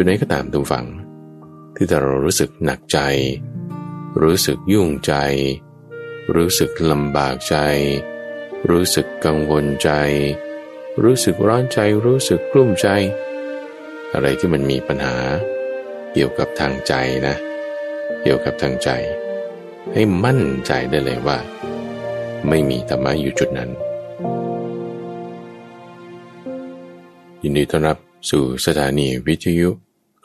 จุดไหนก็ตามทุกฝัง ที่ถ้าเรารู้สึกหนักใจ รู้สึกยุ่งใจ รู้สึกลำบากใจ รู้สึกกังวลใจ รู้สึกร้อนใจรู้สึกกลุ้มใจ อะไรที่มันมีปัญหา เกี่ยวกับทางใจนะ เกี่ยวกับทางใจ ให้มั่นใจได้เลยว่า ไม่มีธรรมะอยู่จุดนั้นยินดีต้อนรับสู่สถานีวิทยุ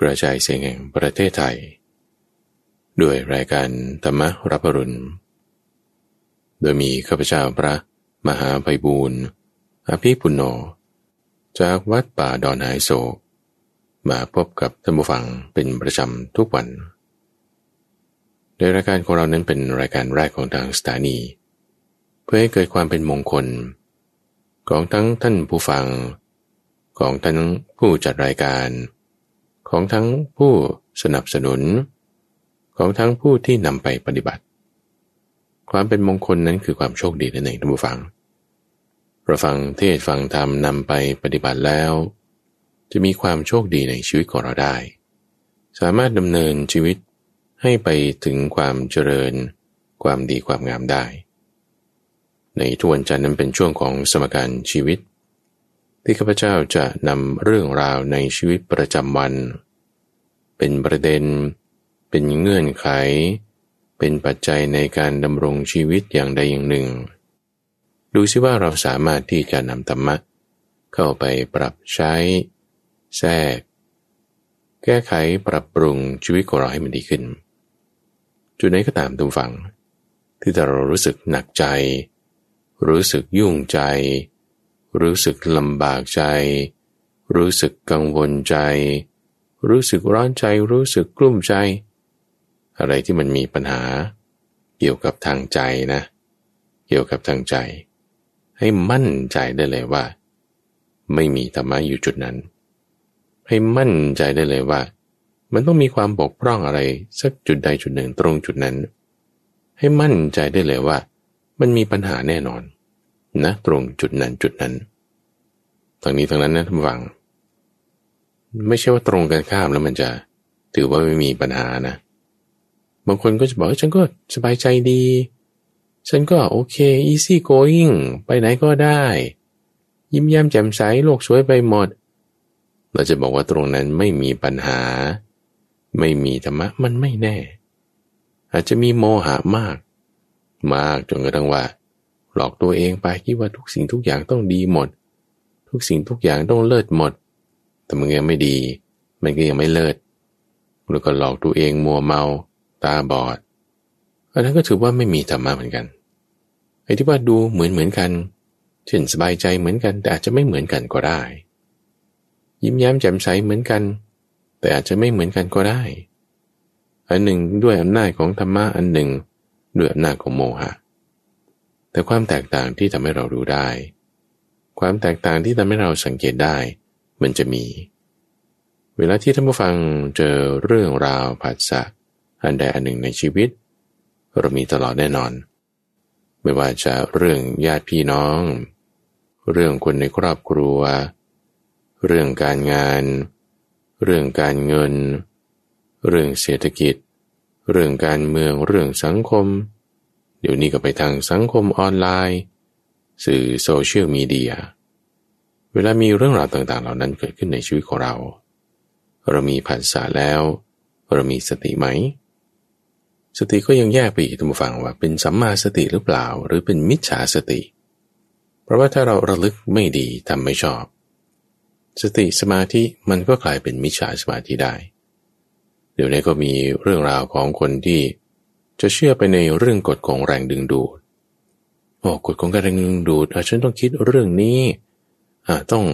กระจายเสียงแห่งประเทศไทย ด้วยรายการธรรมรับรุณ โดยมีข้าพเจ้าพระมหาไพบูรณ์อภิปุณโญจากวัดป่าดอนหายโศก มาพบกับท่านผู้ฟังเป็นประจำทุกวัน โดยรายการของเรานั้นเป็นรายการแรกของทางสถานี เพื่อให้เกิดความเป็นมงคล ของทั้งท่านผู้ฟัง ของทั้งผู้จัดรายการ ของทั้งผู้สนับสนุน ของทั้งผู้ที่นำไปปฏิบัติ ความเป็นมงคลนั้นคือความโชคดีนั่นเองท่านผู้ฟังเราฟังเทศฟังธรรมนำไปปฏิบัติแล้ว จะมีความโชคดีในชีวิตของเราได้ สามารถดำเนินชีวิตให้ไปถึงความเจริญ ความดีความงามได้ ในทุกวันจันทร์นั้นเป็นช่วงของสมการชีวิต ที่ข้าพเจ้าจะนำเรื่องราวในชีวิตประจำวัน เป็นประเด็น เป็นเงื่อนไข เป็นปัจจัยในการดำรงชีวิตอย่างใดอย่างหนึ่ง ดูซิว่าเราสามารถที่จะนำธรรมะ เข้าไปปรับใช้ แทรก แก้ไขปรับปรุงชีวิตของเราให้มันดีขึ้น จุดไหนก็ตามทุกฝัง ที่เรารู้สึกหนักใจ รู้สึกยุ่งใจ รู้สึกลำบากใจ รู้สึกกังวลใจ รู้สึกร้อนใจ รู้สึกกลุ้มใจ อะไรที่มันมีปัญหา เกี่ยวกับทางใจนะ เกี่ยวกับทางใจ ให้มั่นใจได้เลยว่า ไม่มีธรรมะอยู่จุดนั้น ให้มั่นใจได้เลยว่า มันต้องมีความบกพร่องอะไรสักจุดใดจุดหนึ่งตรงจุดนั้น ให้มั่นใจได้เลยว่า มันมีปัญหาแน่นอน นะตรงจุดนั้นจุดนั้นทางนี้ทางนั้นนะท่านฟัง ไม่ใช่ว่าตรงกันข้ามแล้วมันจะถือว่าไม่มีปัญหานะ บางคนก็จะบอกว่าฉันก็สบายใจดี ฉันก็โอเค easy going ไปไหนก็ได้ ยิ้มแย้มแจ่มใสโลกสวยไปหมด เราจะบอกว่าตรงนั้นไม่มีปัญหา ไม่มีธรรมะมันไม่แน่ อาจจะมีโมหะมาก มากจนกระทั่งว่า หลอกตัวเองไปคิดว่าทุกสิ่งทุกอย่างต้องดีหมด ทุกสิ่งทุกอย่างต้องเลิศหมด แต่มันยังไม่ดี มันก็ยังไม่เลิศแล้วก็หลอกตัวเองมัวเมาตาบอด อันนั้นก็ถือว่าไม่มีธรรมะเหมือนกันไอ้ที่ว่าดูเหมือนเหมือนกัน เช่นสบายใจเหมือนกันแต่อาจจะไม่เหมือนกันก็ได้ ยิ้มแย้มแจ่มใสเหมือนกัน แต่อาจจะไม่เหมือนกันก็ได้ อันหนึ่งด้วยอำนาจของธรรมะอันหนึ่ง ด้วยอำนาจของโมหะ แต่ความแตกต่างที่ทำให้เรารู้ได้ ความแตกต่างที่ทำให้เราสังเกตได้ มันจะมี เวลาที่ท่านผู้ฟังเจอเรื่องราวผัสสะอันใดอันหนึ่งในชีวิต เรามีตลอดแน่นอน ไม่ว่าจะเรื่องญาติพี่น้อง เรื่องคนในครอบครัว เรื่องการงาน เรื่องการเงิน เรื่องเศรษฐกิจ เรื่องการเมือง เรื่องสังคมเเดี๋ยวนี้ก็ไปทางสังคมออนไลน์ สื่อโซเชียลมีเดีย เวลามีเรื่องราวต่างๆ เหล่านั้นเกิดขึ้นในชีวิตของเรา เรามีผัสสะแล้ว เรามีสติไหม สติก็ยังแยกไปอีกทุกฝังว่าเป็นสัมมาสติหรือเปล่า หรือเป็นมิจฉาสติ เพราะว่าถ้าเราระลึกไม่ดีทำไม่ชอบ สติสมาธิมันก็กลายเป็นมิจฉาสมาธิได้ เดี๋ยวนี้ก็มีเรื่องราวของคนที่ จะเชื่อไปในเรื่องกฎของแรงดึงดูดโอ้กฎของการแรงดึงดูดฉันต้องคิดเรื่องนี้ต้อง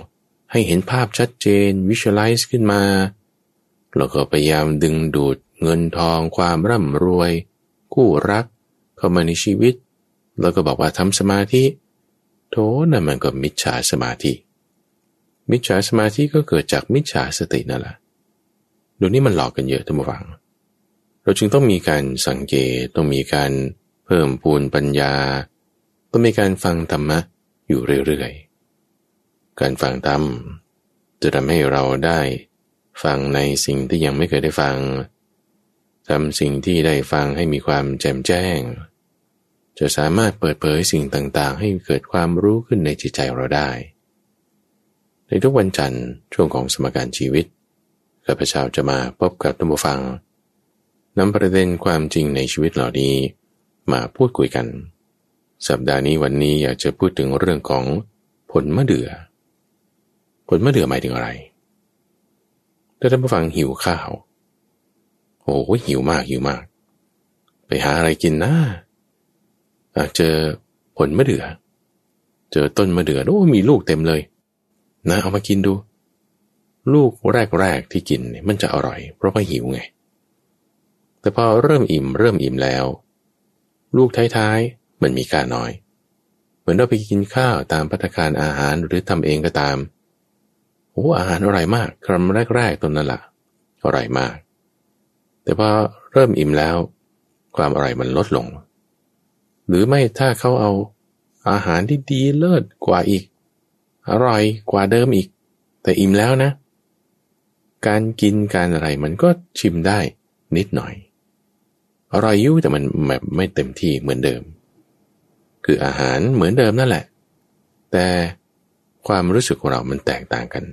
ให้เห็นภาพชัดเจน visualize ขึ้นมา แล้วก็พยายามดึงดูดเงินทองความร่ำรวย คู่รัก เข้ามาในชีวิต แล้วก็บอกว่าทำสมาธิ โถนั่นมันก็มิจฉาสมาธิ มิจฉาสมาธิก็เกิดจากมิจฉาสตินั่นแหละดูนี่มันหลอกกันเยอะท่านผู้ฟัง เราจึงต้องมีการสังเกตต้องมีการเพิ่มพูนปัญญา ต้องมีการฟังธรรมะอยู่เรื่อยๆ การฟังธรรมจะทำให้เราได้ฟังในสิ่งที่ยังไม่เคยได้ฟังทำสิ่งที่ได้ฟังให้มีความแจ่มแจ้ง จะสามารถเปิดเผยสิ่งต่างๆ ให้เกิดความรู้ขึ้นในจิตใจเราได้ ในทุกวันจันทร์ช่วงของสมการชีวิตข้าพเจ้าจะมาพบกับท่านผู้ฟัง นำประเด็นความจริงในชีวิตเหล่านี้มาพูดคุยกัน สัปดาห์นี้วันนี้อยากจะพูดถึงเรื่องของผลมะเดื่อ ผลมะเดื่อหมายถึงอะไร ถ้าท่านผู้ฟังหิวข้าว โอ้โหหิวมากหิวมาก ไปหาอะไรกินนะเจอผลมะเดื่อ เจอต้นมะเดื่อ โอ้ มีลูกเต็มเลย นะเอามากินดู ลูกแรกๆที่กินมันจะอร่อย เพราะว่าหิวไง แต่พอเริ่มอิ่มเริ่มอิ่มแล้ว ลูกท้ายๆมันมีค่าน้อย เหมือนเราไปกินข้าวตามพัตคารอาหารหรือทำเองก็ตามโอ้อาหารอร่อยมากคำแรกๆตอนนั้นละ่ะอร่อยมาก แต่พอเริ่มอิ่มแล้ว ความอร่อยมันลดลง หรือไม่ถ้าเขาเอาอาหารที่ดีเลิศกว่าอีก อร่อยกว่าเดิมอีก แต่อิ่มแล้วนะ การกินการอะไรมันก็ชิมได้นิดหน่อย อร่อยยุ่แต่มันแบบไม่เต็มที่เหมือนเดิม คืออาหารเหมือนเดิมนั่นแหละ แต่ความรู้สึกของเรามันแตกต่างกัน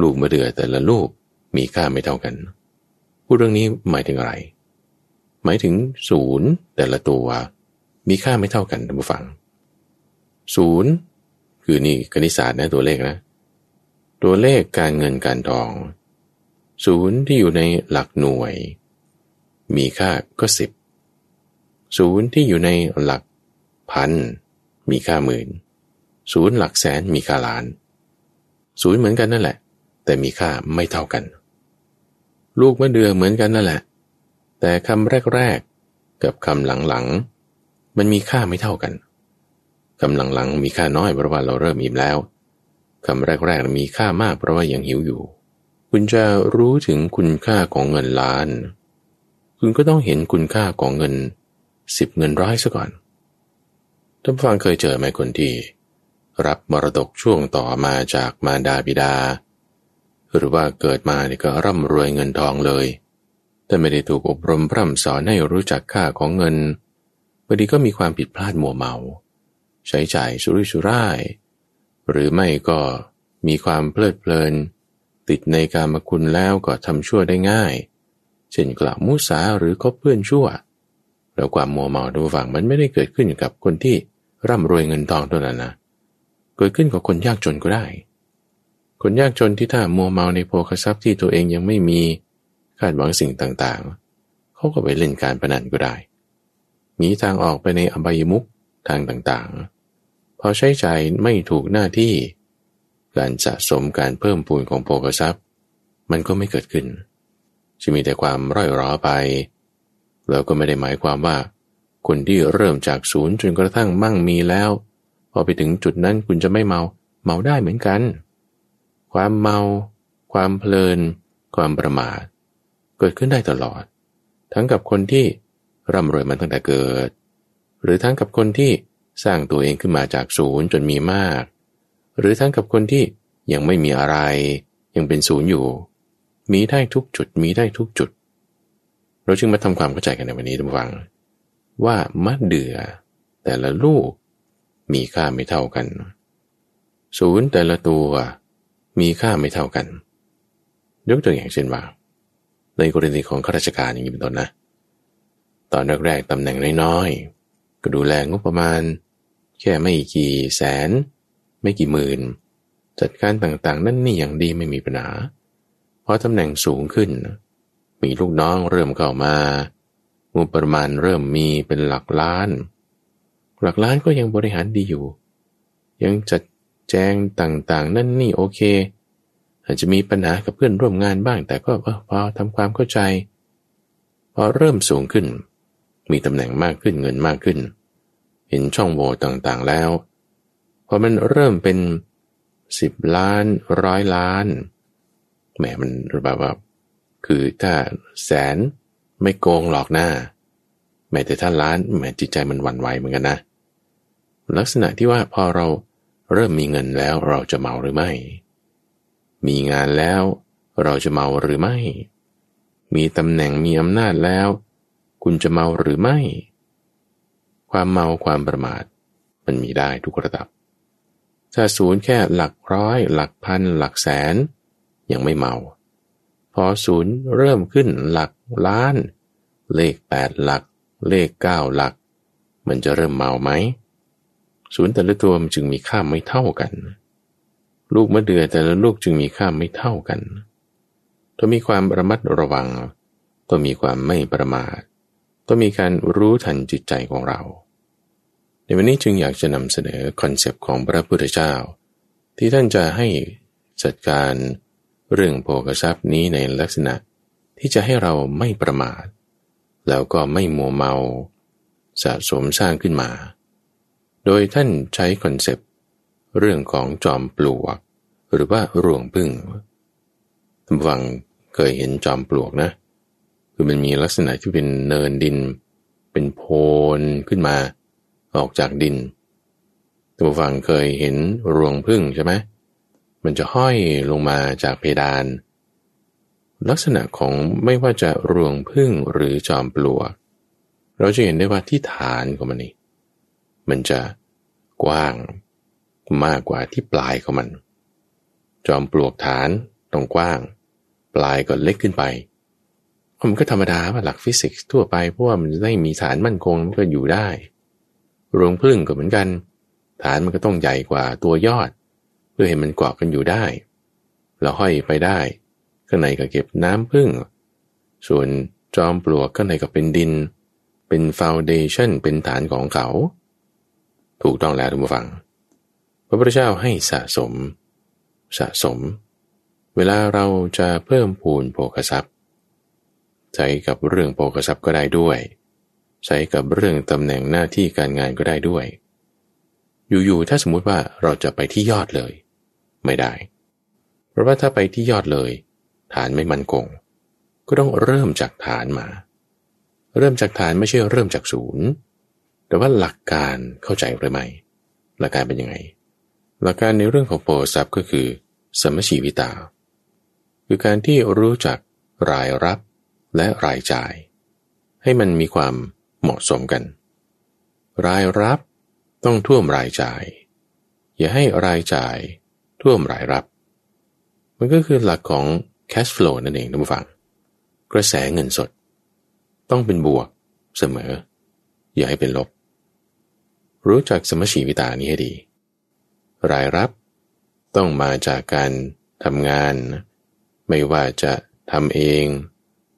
ลูกมะเดือแต่ละลูกมีค่าไม่เท่ากันพูดเรื่องนี้หมายถึงอะไร หมายถึงศูนย์แต่ละตัว มีค่าไม่เท่ากันท่านผู้ฟังศูนย์คือนี่คณิตศาสตร์นะตัวเลขนะ ตัวเลขการเงินการทอง ศูนย์ที่อยู่ในหลักหน่วย มีค่าก็สิบศูนย์ที่อยู่ในหลักพัน มีค่าหมื่น ศูนย์หลักแสนมีค่าล้าน ศูนย์เหมือนกันนั่นแหละ แต่มีค่าไม่เท่ากัน ลูกมะเดือเหมือนกันนั่นแหละ แต่คำแรกๆกับคำหลังๆมันมีค่าไม่เท่ากันคำหลังๆมีค่าน้อยเพราะว่าเราเริ่มอิ่มแล้วคำแรกๆมีค่ามากเพราะว่ายังหิวอยู่ คุณจะรู้ถึงคุณค่าของเงินล้าน คุณก็ต้องเห็นคุณค่าของเงินสิบเงินร้อยซะก่อนท่านฟังเคยเจอไหมคนที่ รับมรดกช่วงต่อมาจากมารดาบิดา หรือว่าเกิดมาเนี่ยก็ร่ำรวยเงินทองเลย แต่ไม่ได้ถูกอบรมพร่ำสอนให้รู้จักค่าของเงินบางทีก็มีความผิดพลาดมัวเมา ใช้จ่ายสุรุ่ยสุร่าย หรือไม่ก็มีความเพลิดเพลิน ติดในการมคุณแล้วก็ทำชั่วได้ง่าย เช่นกล่าวมุสาหรือคบเพื่อนชั่ว แล้วความมัวเมาดูฝั่งมันไม่ได้เกิดขึ้นกับคนที่ร่ำรวยเงินทองเท่านั้นนะ เกิดขึ้นกับคนยากจนก็ได้ คนยากจนที่ถ้ามัวเมาในโภคทรัพย์ที่ตัวเองยังไม่มีคาดหวังสิ่งต่างๆ เขาก็ไปเล่นการพนันก็ได้ มีทางออกไปในอบายมุกทางต่างๆ พอใช้ใจไม่ถูกหน้าที่ การสะสมการเพิ่มพูนของโภคทรัพย์ มันก็ไม่เกิดขึ้น จะมีแต่ความร่อยร้อไป แล้วก็ไม่ได้หมายความว่า คนที่เริ่มจากศูนย์จนกระทั่งมั่งมีแล้ว พอไปถึงจุดนั้นคุณจะไม่เมา เมาได้เหมือนกัน ความเมา ความเพลิน ความประมาท เกิดขึ้นได้ตลอด ทั้งกับคนที่ร่ำรวยมาตั้งแต่เกิด หรือทั้งกับคนที่สร้างตัวเองขึ้นมาจากศูนย์จนมีมาก หรือทั้งกับคนที่ยังไม่มีอะไร ยังเป็นศูนย์อยู่ มีได้ทุกจุด มีได้ทุกจุด เราจึงมาทำความเข้าใจกันในวันนี้ทุกฟัง ว่ามะเดือ่อแต่ละลูก มีค่าไม่เท่ากันศูนย์แต่ละตัว มีค่าไม่เท่ากันยกตัวอย่างเช่นว่าในกรณีของข้าราชการอย่างนี้เป็นต้นนะ ตอนแรกๆตำแหน่งน้อยๆก็ดูแลงบประมาณ แค่ไม่กี่แสน ไม่กี่หมื่น จัดการต่างๆ นั่นนี่อย่างดีไม่มีปัญหา พอตำแหน่งสูงขึ้น มีลูกน้องเริ่มเข้ามา งบประมาณเริ่มมีเป็นหลักล้าน หลักล้านก็ยังบริหารดีอยู่ ยังจัดแจงต่างๆ นั่นนี่โอเค อาจจะมีปัญหากับเพื่อนร่วมงานบ้าง แต่ก็พอทำความเข้าใจ พอเริ่มสูงขึ้น มีตำแหน่งมากขึ้นเงินมากขึ้น เห็นช่องโหว่ต่างๆแล้ว พอมันเริ่มเป็นสิบล้านร้อยล้าน แหมมันแบบว่า คือถ้าแสนไม่โกงหลอกหน้าแม้แต่ท่าล้านแม้จิตใจมันหวั่นไหวเหมือนกันนะ ลักษณะที่ว่าพอเราเริ่มมีเงินแล้วเราจะเมาหรือไม่ มีงานแล้วเราจะเมาหรือไม่ มีตำแหน่งมีอำนาจแล้ว คุณจะเมาหรือไม่ ความเมาความประมาท มันมีได้ทุกระดับ ถ้าศูนย์แค่หลักร้อย หลักพัน หลักแสน ยังไม่เมา พอศูนย์เริ่มขึ้นหลักล้าน เลขแปดหลัก เลขเก้าหลัก มันจะเริ่มเมาไหมศูนย์แต่ละตัวมันจึงมีค่าไม่เท่ากัน ลูกมะเดื่อแต่ละลูกจึงมีค่าไม่เท่ากันต้องมีความระมัดระวังต้องมีความไม่ประมาทต้องมีการรู้ทันจิตใจของเรา ในวันนี้จึงอยากจะนำเสนอคอนเซปต์ของพระพุทธเจ้า ที่ท่านจะให้จัดการ เรื่องโภกทรัพย์นี้ในลักษณะที่จะให้เราไม่ประมาท แล้วก็ไม่มัวเมา สะสมสร้างขึ้นมา โดยท่านใช้คอนเซปต์เรื่องของจอมปลวก หรือว่ารวงผึ้งท่านฟังเคยเห็นจอมปลวกนะ คือมันมีลักษณะที่เป็นเนินดิน เป็นโพนขึ้นมา ออกจากดินท่านฟังเคยเห็นรวงผึ้งใช่ไหม มันจะห้อยลงมาจากเพดาน ลักษณะของไม่ว่าจะรวงพึ่งหรือจอมปลวก เราจะเห็นได้ว่าที่ฐานของมันนี่มันจะกว้างมากกว่าที่ปลายของมัน จอมปลวกฐานตรงกว้าง ปลายก็เล็กขึ้นไปมันก็ธรรมดาว่าหลักฟิสิกส์ทั่วไปเพราะว่ามันได้มีฐานมั่นคงมันก็อยู่ได้ รวงพึ่งก็เหมือนกัน ฐานมันก็ต้องใหญ่กว่าตัวยอด เพื่อให้มันเกาะกันอยู่ได้ แล้วห้อยไปได้ข้างในก็เก็บน้ำพึ่ง ส่วนจอมปลวกข้างในก็เป็นดิน เป็นฟาวเดชันเป็นฐานของเขา ถูกต้องแล้วทุกฝัง พระพุทธเจ้าให้สะสม สะสม เวลาเราจะเพิ่มพูนโภคทรัพย์ ใช้กับเรื่องโภคทรัพย์ก็ได้ด้วย ใช้กับเรื่องตำแหน่งหน้าที่การงานก็ได้ด้วย อยู่ๆถ้าสมมุติว่าเราจะไปที่ยอดเลย ไม่ได้ เพราะว่าถ้าไปที่ยอดเลย ฐานไม่มั่นคง ก็ต้องเริ่มจากฐานมา เริ่มจากฐานไม่ใช่เริ่มจากศูนย์แต่ว่าหลักการเข้าใจหรือไม่หลักการเป็นยังไง หลักการในเรื่องของโพสัพก็คือ สมชีวิตา คือการที่รู้จักรายรับและรายจ่าย ให้มันมีความเหมาะสมกัน รายรับต้องท่วมรายจ่าย อย่าให้รายจ่าย ท่วมรายรับ มันก็คือหลักของ cash flow นั่นเองท่านผู้ฟัง กระแสเงินสด ต้องเป็นบวกเสมอ อย่าให้เป็นลบ รู้จักสมชีวิตานี้ให้ดี รายรับต้องมาจากการทำงาน ไม่ว่าจะทำเอง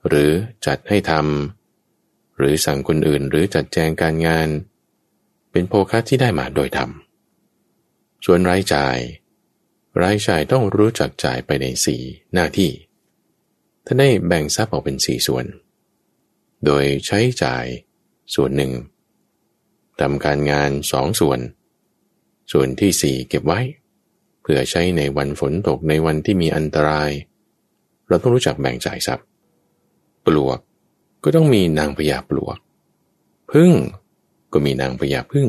หรือจัดให้ทำหรือสั่งคนอื่นหรือจัดแจงการงาน เป็นโภคะที่ได้มาโดยธรรมส่วนรายจ่าย รายจ่ายต้องรู้จักจ่ายไปในสี่หน้าที่ถ้าได้แบ่งทรัพย์ออกเป็นสี่ส่วน โดยใช้จ่ายส่วนหนึ่งทำการงานสองส่วน ส่วนที่สี่เก็บไว้ เพื่อใช้ในวันฝนตกในวันที่มีอันตราย เราต้องรู้จักแบ่งจ่ายทรัพย์ ปลวกก็ต้องมีนางพญาปลวก พึ่งก็มีนางพญาพึ่ง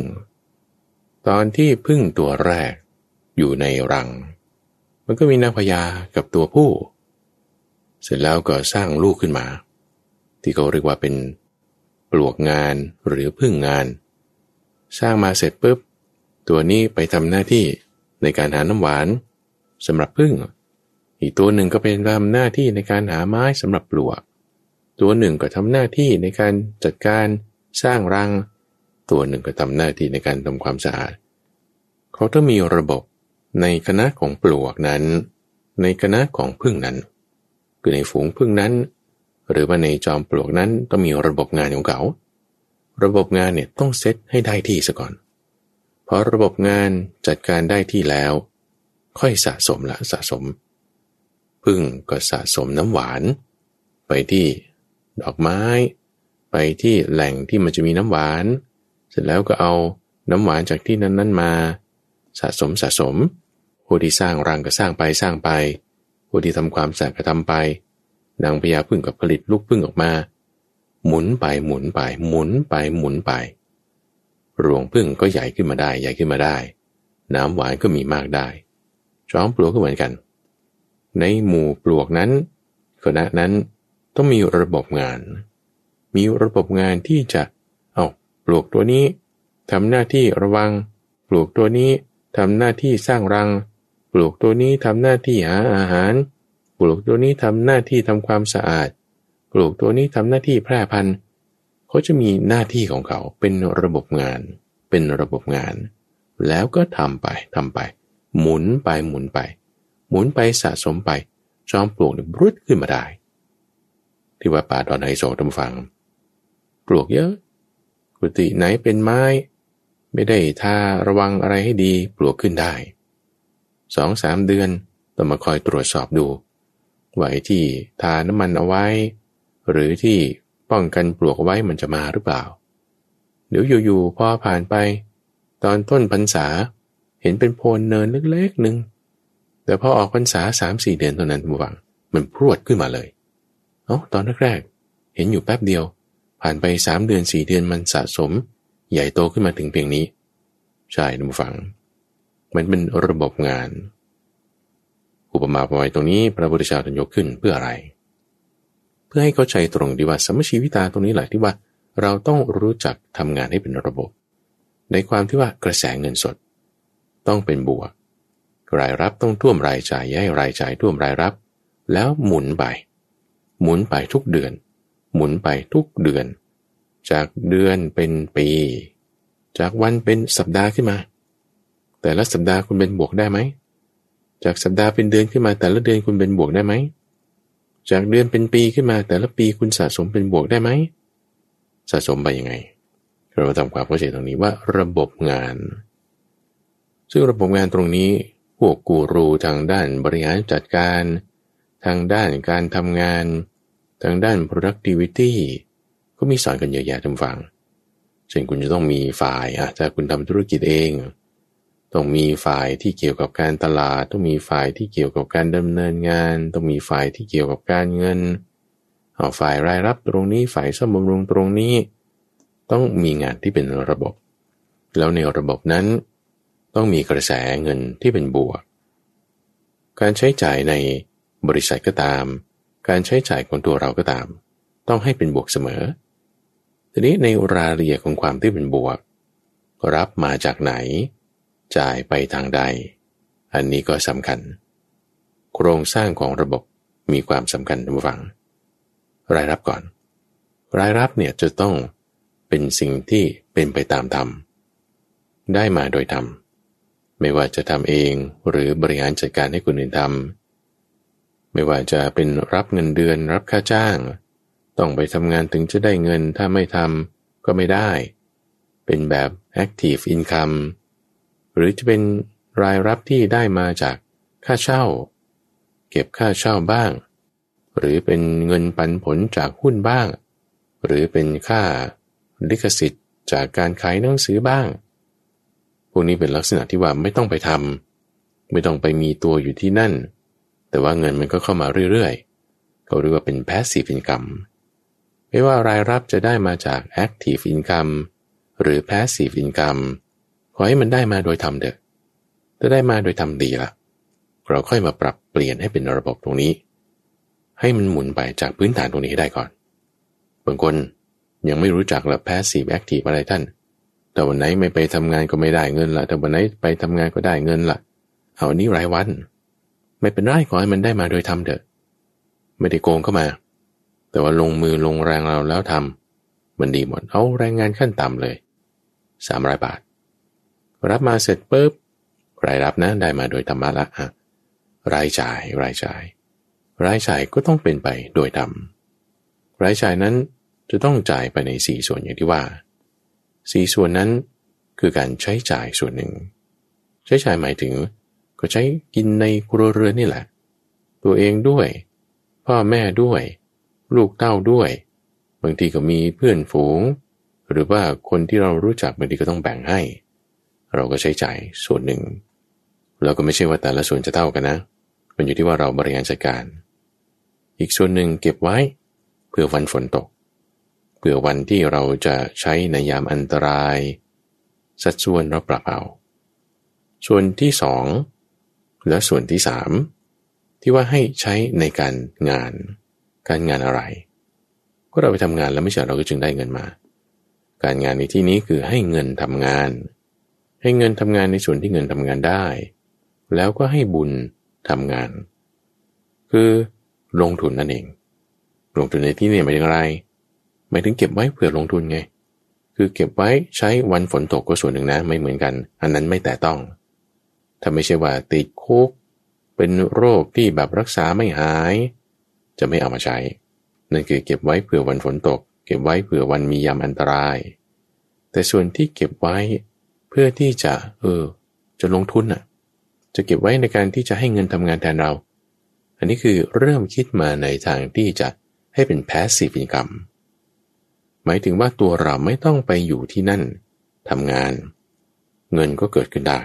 ตอนที่พึ่งตัวแรกอยู่ในรัง มันก็มีนางพญากับตัวผู้ เสร็จแล้วก็สร้างลูกขึ้นมา ที่เขาเรียกว่าเป็นปลวกงานหรือพึ่งงาน สร้างมาเสร็จปุ๊บ ตัวนี้ไปทำหน้าที่ในการหาน้ำหวานสำหรับพึ่ง อีกตัวหนึ่งก็เป็นทำหน้าที่ในการหาไม้สำหรับปลวก ตัวหนึ่งก็ทำหน้าที่ในการจัดการสร้างรัง ตัวหนึ่งก็ทำหน้าที่ในการทำความสะอาด เขาต้องมีระบบ ในคณะของปลวกนั้น ในคณะของพึ่งนั้น คือในฝูงพึ่งนั้น หรือว่าในจอมปลวกนั้นต้องมีระบบงานของเขา ระบบงานเนี่ยต้องเซตให้ได้ที่ซะก่อนพอระบบงานจัดการได้ที่แล้ว ค่อยสะสมละสะสม พึ่งก็สะสมน้ำหวาน ไปที่ดอกไม้ ไปที่แหล่งที่มันจะมีน้ำหวาน เสร็จแล้วก็เอาน้ำหวานจากที่นั้นนั้นมา สะสมสะสม ผู้ที่สร้างรังก็สร้างไปสร้างไป ผู้ที่ทำความสะอาดก็ทำไป นางพญาพึ่งกับผลิตลูกพึ่งออกมา หมุนไปหมุนไปหมุนไปหมุนไป รวงพึ่งก็ใหญ่ขึ้นมาได้ใหญ่ขึ้นมาได้ น้ำหวานก็มีมากได้จอมปลวกก็เหมือนกัน ในหมู่ปลวกนั้นคณะนั้นต้องมีระบบงาน มีระบบงานที่จะ เอาปลวกตัวนี้ทำหน้าที่ระวัง ปลวกตัวนี้ ทำหน้าที่สร้างรัง ปลวกตัวนี้ทำหน้าที่หาอาหาร ปลวกตัวนี้ทำหน้าที่ทำความสะอาด ปลวกตัวนี้ทำหน้าที่แพร่พันธุ์เขาจะมีหน้าที่ของเขาเป็นระบบงาน เป็นระบบงาน แล้วก็ทำไปทำไป หมุนไปหมุนไป หมุนไปสะสมไปจอมปลวกเนี่ยรุดขึ้นมาได้ ที่ว่าป่าดอนไฮโซทำฟัง ปลวกเยอะกุฏิไหนเป็นไม้ ไม่ได้ทาระวังอะไรให้ดีปลวกขึ้นได้สองสามเดือนต้องมาคอยตรวจสอบดูว่าไอ้ที่ทาน้ำมันเอาไว้ หรือที่ป้องกันปลวกไว้มันจะมาหรือเปล่า เดี๋ยวอยู่ๆพอผ่านไป ตอนต้นพรรษาเห็นเป็นโพนเนินเล็กๆหนึ่งแต่พอออกพรรษาสามสี่เดือนเท่านั้นบุวังมันพรวดขึ้นมาเลยเอา้าตอนแรกๆเห็นอยู่แป๊บเดียว ผ่านไปสามเดือนสี่เดือนมันสะสม ใหญ่โตขึ้นมาถึงเพียงนี้ ใช่นะบุฟัง มันเป็นระบบงาน อุปมาปไว้ตรงนี้พระพุทธเจ้าท่านยกขึ้นเพื่ออะไร เพื่อให้เข้าใจตรงดีว่าสมชีวิตาตรงนี้แหละที่ว่า เราต้องรู้จักทำงานให้เป็นระบบ ในความที่ว่ากระแสเงินสด ต้องเป็นบวก รายรับต้องท่วมรายจ่ายให้รายจ่ายท่วมรายรับ แล้วหมุนไปหมุนไปทุกเดือน หมุนไปทุกเดือน จากเดือนเป็นปี จากวันเป็นสัปดาห์ขึ้นมา แต่ละสัปดาห์คุณเป็นบวกได้ไหม จากสัปดาห์เป็นเดือนขึ้นมา แต่ละเดือนคุณเป็นบวกได้ไหม จากเดือนเป็นปีขึ้นมา แต่ละปีคุณสะสมเป็นบวกได้ไหม สะสมไปยังไง เราทำความเข้าใจตรงนี้ว่าระบบงาน ซึ่งระบบงานตรงนี้พวกกูรูทางด้านบริหารจัดการ ทางด้านการทำงาน ทางด้าน productivity ก็มีสอนกันเยอะแยะทุกฝังเช่นคุณจะต้องมีฝ่ายอาจจะคุณทำธุรกิจเอง ต้องมีฝ่ายที่เกี่ยวกับการตลาด ต้องมีฝ่ายที่เกี่ยวกับการดำเนินงาน ต้องมีฝ่ายที่เกี่ยวกับการเงินเอาฝ่ายรายรับตรงนี้ฝ่ายซ่อมบำรุงตรงนี้ ต้องมีงานที่เป็นระบบ แล้วในระบบนั้น ต้องมีกระแสเงินที่เป็นบวก การใช้จ่ายในบริษัทก็ตาม การใช้จ่ายของตัวเราก็ตาม ต้องให้เป็นบวกเสมอ ทีนี้ในรายละเอียดของความที่เป็นบวก รับมาจากไหน จ่ายไปทางใด อันนี้ก็สำคัญ โครงสร้างของระบบมีความสำคัญทุกฝัง รายรับก่อน รายรับเนี่ยจะต้องเป็นสิ่งที่เป็นไปตามธรรม ได้มาโดยธรรม ไม่ว่าจะทำเองหรือบริหารจัดการให้คนอื่นทำไม่ว่าจะเป็นรับเงินเดือนรับค่าจ้าง ต้องไปทำงานถึงจะได้เงินถ้าไม่ทำก็ไม่ได้ เป็นแบบ active income หรือจะเป็นรายรับที่ได้มาจากค่าเช่า เก็บค่าเช่าบ้าง หรือเป็นเงินปันผลจากหุ้นบ้าง หรือเป็นค่าลิขสิทธิ์จากการขายหนังสือบ้าง พวกนี้เป็นลักษณะที่ว่าไม่ต้องไปทำไม่ต้องไปมีตัวอยู่ที่นั่น แต่ว่าเงินมันก็เข้ามาเรื่อยๆ เขาเรียกว่าเป็น passive income ไม่ว่ารายรับจะได้มาจาก active income หรือ passive income ขอให้มันได้มาโดยธรรมเถอะถ้าได้มาโดยธรรมดีละเราค่อยมาปรับเปลี่ยนให้เป็นระบบตรงนี้ ให้มันหมุนไปจากพื้นฐานตรงนี้ให้ได้ก่อนบางคนยังไม่รู้จักละ passive active อะไรท่าน แต่วันไหนไม่ไปทำงานก็ไม่ได้เงินละแต่วันไหนไปทำงานก็ได้เงินละเอานี้รายวัน ไม่เป็นไรขอให้มันได้มาโดยธรรมเถอะ ไม่ได้โกงเข้ามา แต่ว่าลงมือลงแรงเราแล้วทำมันดีหมด เอาแรงงานขั้นต่ำเลยสามร้อยบาท รับมาเสร็จปุ๊บรายรับนะได้มาโดยธรรมะละอะรายจ่ายรายจ่าย รายจ่ายก็ต้องเป็นไปโดยธรรมรายจ่ายนั้นจะต้องจ่ายไปในสี่ส่วนอย่างที่ว่าสี่ส่วนนั้นคือการใช้จ่ายส่วนหนึ่ง ใช้จ่ายหมายถึง ก็ใช้กินในครัวเรือนนี่แหละ ตัวเองด้วย พ่อแม่ด้วย ลูกเต้าด้วย บางทีก็มีเพื่อนฝูง หรือว่าคนที่เรารู้จักบางทีก็ต้องแบ่งให้ เราก็ใช้จ่ายส่วนหนึ่ง เราก็ไม่ใช่ว่าแต่ละส่วนจะเท่ากันนะ มันอยู่ที่ว่าเราบริหารจัดการ อีกส่วนหนึ่งเก็บไว้ เพื่อวันฝนตก เพื่อวันที่เราจะใช้ในยามอันตราย สัดส่วนเราปรับเอาส่วนที่สองและส่วนที่สามที่ว่าให้ใช้ในการงาน การงานอะไร ก็เราไปทำงานแล้วไม่ใช่เราก็จึงได้เงินมา การงานในที่นี้คือให้เงินทำงาน ให้เงินทำงานในส่วนที่เงินทำงานได้ แล้วก็ให้บุญทำงาน คือลงทุนนั่นเอง ลงทุนในที่นี้หมายถึงอะไรหมายถึงเก็บไว้เผื่อลงทุนไง คือเก็บไว้ใช้วันฝนตกก็ส่วนหนึ่งนะไม่เหมือนกัน อันนั้นไม่แต่ต้องถ้าไม่ใช่ว่าติดคุก เป็นโรคที่แบบรักษาไม่หาย จะไม่เอามาใช้ นั่นคือเก็บไว้เผื่อวันฝนตก เก็บไว้เผื่อวันมียามอันตราย แต่ส่วนที่เก็บไว้เพื่อที่จะเออจะลงทุนอะ จะเก็บไว้ในการที่จะให้เงินทำงานแทนเรา อันนี้คือเริ่มคิดมาในทางที่จะให้เป็น passive income หมายถึงว่าตัวเราไม่ต้องไปอยู่ที่นั่นทำงาน เงินก็เกิดขึ้นได้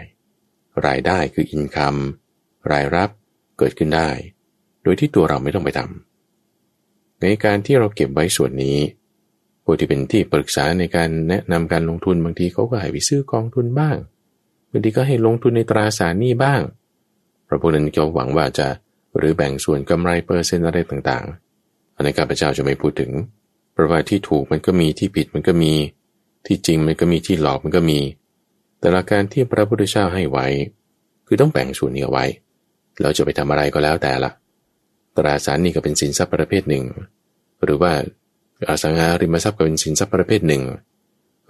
รายได้คืออินคัมรายรับเกิดขึ้นได้ โดยที่ตัวเราไม่ต้องไปทำในการที่เราเก็บไว้ส่วนนี้ผู้ที่เป็นที่ปรึกษาในการแนะนำการลงทุนบางทีเขาก็ให้ไปซื้อกองทุนบ้างบางทีก็ให้ลงทุนในตราสารหนี้บ้างเพราะพวกนั้นจะหวังว่าจะหรือแบ่งส่วนกำไรเปอร์เซ็นต์อะไรต่างๆ อันนี้ข้าพเจ้าจะไม่พูดถึง เพราะว่าที่ถูกมันก็มีที่ผิดมันก็มี ที่จริงมันก็มีที่หลอกมันก็มี แต่ละการที่พระพุทธเจ้าให้ไว้ คือต้องแบ่งส่วนนี้เอาไว้ เราจะไปทำอะไรก็แล้วแต่ละ ตราสารนี่ก็เป็นสินทรัพย์ประเภทหนึ่ง หรือว่าอสังหาริมทรัพย์ก็เป็นสินทรัพย์ประเภทหนึ่ง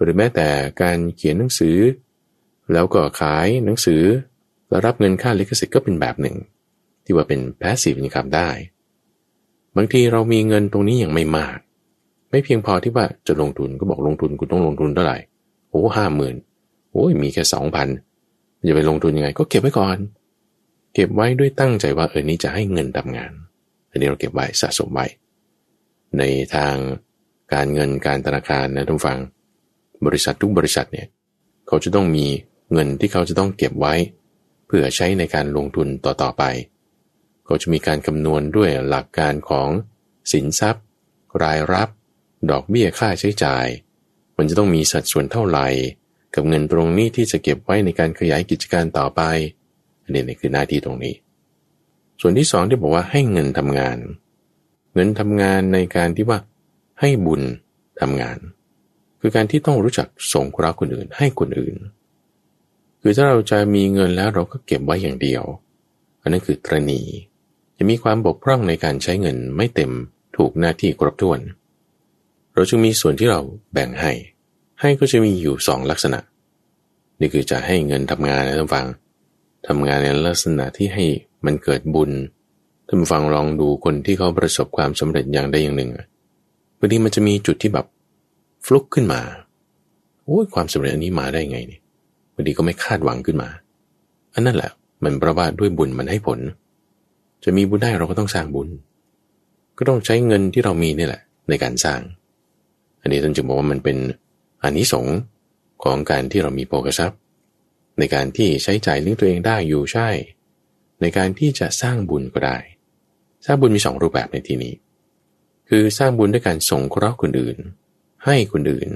หรือแม้แต่การเขียนหนังสือ แล้วก็ขายหนังสือแล้วรับเงินค่าลิขสิทธิ์ก็เป็นแบบหนึ่ง ที่ว่าเป็น passive income ได้ บางทีเรามีเงินตรงนี้อย่างไม่มาก ไม่เพียงพอที่ว่าจะลงทุนก็บอกลงทุนคุณต้องลงทุนเท่าไหร่โอ้ห้าหมื่นโอ้ยมีแค่สองพันจะไปลงทุนยังไง ก็เก็บไว้ก่อน เก็บไว้ด้วยตั้งใจว่าเออนี้จะให้เงินทำงาน อันนี้เราเก็บไว้สะสมไว้ ในทางการเงินการธนาคารนะท่านฟัง บริษัททุกบริษัทเนี่ยเขาจะต้องมีเงินที่เขาจะต้องเก็บไว้ เพื่อใช้ในการลงทุนต่อๆไป เขาจะมีการคำนวณด้วยหลักการของสินทรัพย์ รายรับ ดอกเบี้ยค่าใช้จ่าย มันจะต้องมีสัดส่วนเท่าไหร่ กับเงินตรงนี้ที่จะเก็บไว้ในการขยายกิจการต่อไปอันนี้คือหน้าที่ตรงนี้ ส่วนที่สองที่บอกว่าให้เงินทำงาน เงินทำงานในการที่ว่าให้บุญทำงาน คือการที่ต้องรู้จักส่งเคราะห์คนอื่น ให้คนอื่น คือถ้าเราจะมีเงินแล้วเราก็เก็บไว้อย่างเดียว อันนั้นคือตรณีจะมีความบกพร่องในการใช้เงินไม่เต็มถูกหน้าที่ครบถ้วน เราจึงมีส่วนที่เราแบ่งให้ ให้ก็จะมีอยู่สองลักษณะ นี่คือจะให้เงินทำงานนะท่านฟังทำงานในลักษณะที่ให้ มันเกิดบุญท่านฟังลองดูคนที่เขาประสบความสำเร็จอย่างใดอย่างหนึ่งบางทีมันจะมีจุดที่แบบฟลุกขึ้นมาโอ้ยความสำเร็จอันนี้มาได้ไงเนี่ยบางทีก็ไม่คาดหวังขึ้นมา อันนั้นแหละ มันประว่าด้วยบุญมันให้ผล จะมีบุญได้เราก็ต้องสร้างบุญ ก็ต้องใช้เงินที่เรามีนี่แหละ ในการสร้าง อันนี้ท่านจึงบอกว่ามันเป็นอานิสงส์ของการที่เรามีโภกทรัพย์ ในการที่ใช้จ่ายเลี้ยงตัวเองได้อยู่ใช่ ในการที่จะสร้างบุญก็ได้ สร้างบุญมีสองรูปแบบในที่นี้ คือสร้างบุญด้วยการส่งเคราะห์คนอื่น ให้คนอื่น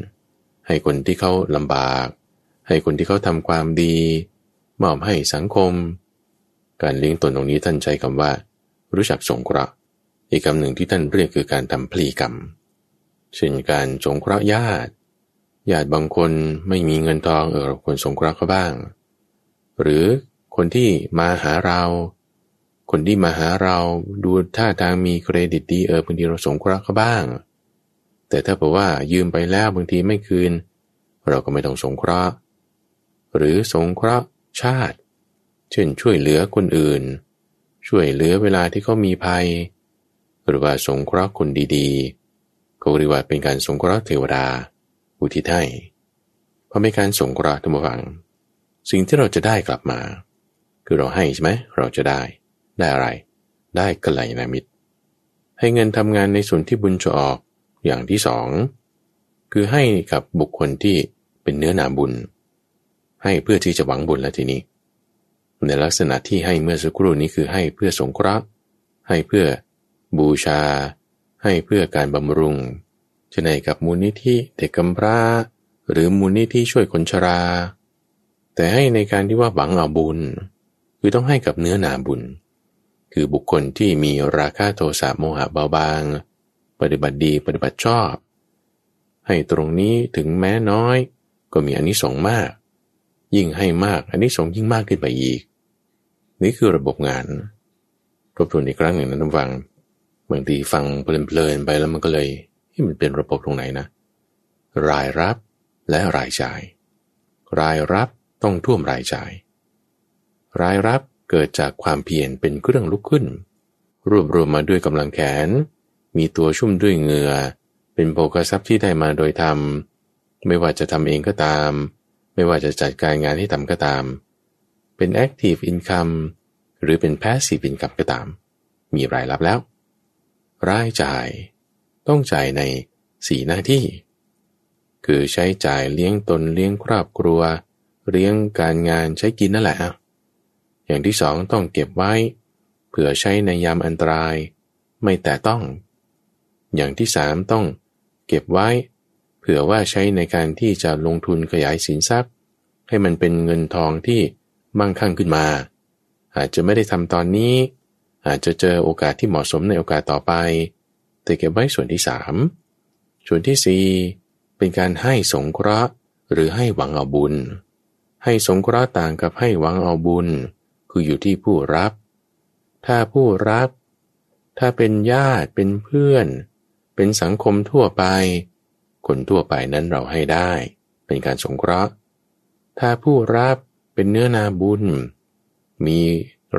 ให้คนที่เขาลำบาก ให้คนที่เขาทำความดี มอบให้สังคม การเลี้ยงตนตรงนี้ท่านใช้คำว่า รู้จักสงเคราะห์ อีกคำหนึ่งที่ท่านเรียกคือการทำพลีกรรม เช่นการสงเคราะห์ญาติ ญาติบางคนไม่มีเงินทองเออเราควรสงเคราะห์เขาบ้าง หรือ คนที่มาหาเรา คนที่มาหาเราดูท่าทางมีเครดิตดีเออบางทีเราสงเคราะห์เขาบ้าง แต่ถ้าบอกว่ายืมไปแล้วบางทีไม่คืน เราก็ไม่ต้องสงเคราะห์ หรือสงเคราะห์ชาติ เช่นช่วยเหลือคนอื่น ช่วยเหลือเวลาที่เขามีภัย หรือว่าสงเคราะห์คนดีๆก็เรียกว่าเป็นการสงเคราะห์เทวดา อุทิศให้เพอมีการส่งกราธรรมฟัง สิ่งที่เราจะได้กลับมา คือเราให้ใช่ไหมเราจะได้ ได้อะไร ได้กัลยาณมิตร ให้เงินทำงานในส่วนที่บุญจะออกอย่างที่สองคือให้กับบุคคลที่เป็นเนื้อนาบุญ ให้เพื่อที่จะหวังบุญแล้วทีนี้ ในลักษณะที่ให้เมื่อสักครู่นี้คือให้เพื่อสงเคราะห์ให้เพื่อบูชา ให้เพื่อการบำรุงจะในกับมูลนิธิเด็กกำพร้า หรือมูลนิธิช่วยคนชรา แต่ให้ในการที่ว่าหวังเอาบุญ คือต้องให้กับเนื้อนาบุญ คือบุคคลที่มีราคะโทสะโมหะเบาบาง ปฏิบัติดีปฏิบัติชอบ ให้ตรงนี้ถึงแม้น้อย ก็มีอนนิสงส์มาก ยิ่งให้มากอนนิสงส์ยิ่งมากขึ้นไปอีก นี่คือระบบงานทบทวนอีกครั้งหนึ่งนะท่านฟังบางทีฟังเพลินๆไปแล้วมันก็เลยที่มันเป็นระบบตรงไหนนะ รายรับและรายจ่าย รายรับต้องท่วมรายจ่าย รายรับเกิดจากความเพียรเป็นเครื่องลุกขึ้น รวบรวมมาด้วยกำลังแขน มีตัวชุ่มด้วยเหงื่อ เป็นโภคทรัพย์ที่ได้มาโดยธรรม ไม่ว่าจะทำเองก็ตาม ไม่ว่าจะจัดการงานให้ทำก็ตาม เป็น active income หรือเป็น passive income ก็ตาม มีรายรับแล้ว รายจ่ายต้องจ่ายในสีหน้าที่ คือใช้จ่ายเลี้ยงตนเลี้ยงครอบครัว เลี้ยงการงานใช้กินนั่นแหละ อย่างที่สองต้องเก็บไว้ เผื่อใช้ในยามอันตราย ไม่แต่ต้อง อย่างที่สามต้องเก็บไว้ เผื่อว่าใช้ในการที่จะลงทุนขยายสินทรัพย์ ให้มันเป็นเงินทองที่มั่งคั่งขึ้นมา อาจจะไม่ได้ทำตอนนี้ อาจจะเจอโอกาสที่เหมาะสมในโอกาสต่อไป แต่เก็บไว้ส่วนที่สามส่วนที่สี่เป็นการให้สงเคราะห์หรือให้หวังเอาบุญ ให้สงเคราะห์ต่างกับให้หวังเอาบุญ คืออยู่ที่ผู้รับ ถ้าผู้รับ ถ้าเป็นญาติเป็นเพื่อน เป็นสังคมทั่วไป คนทั่วไปนั้นเราให้ได้ เป็นการสงเคราะห์ ถ้าผู้รับเป็นเนื้อนาบุญ มี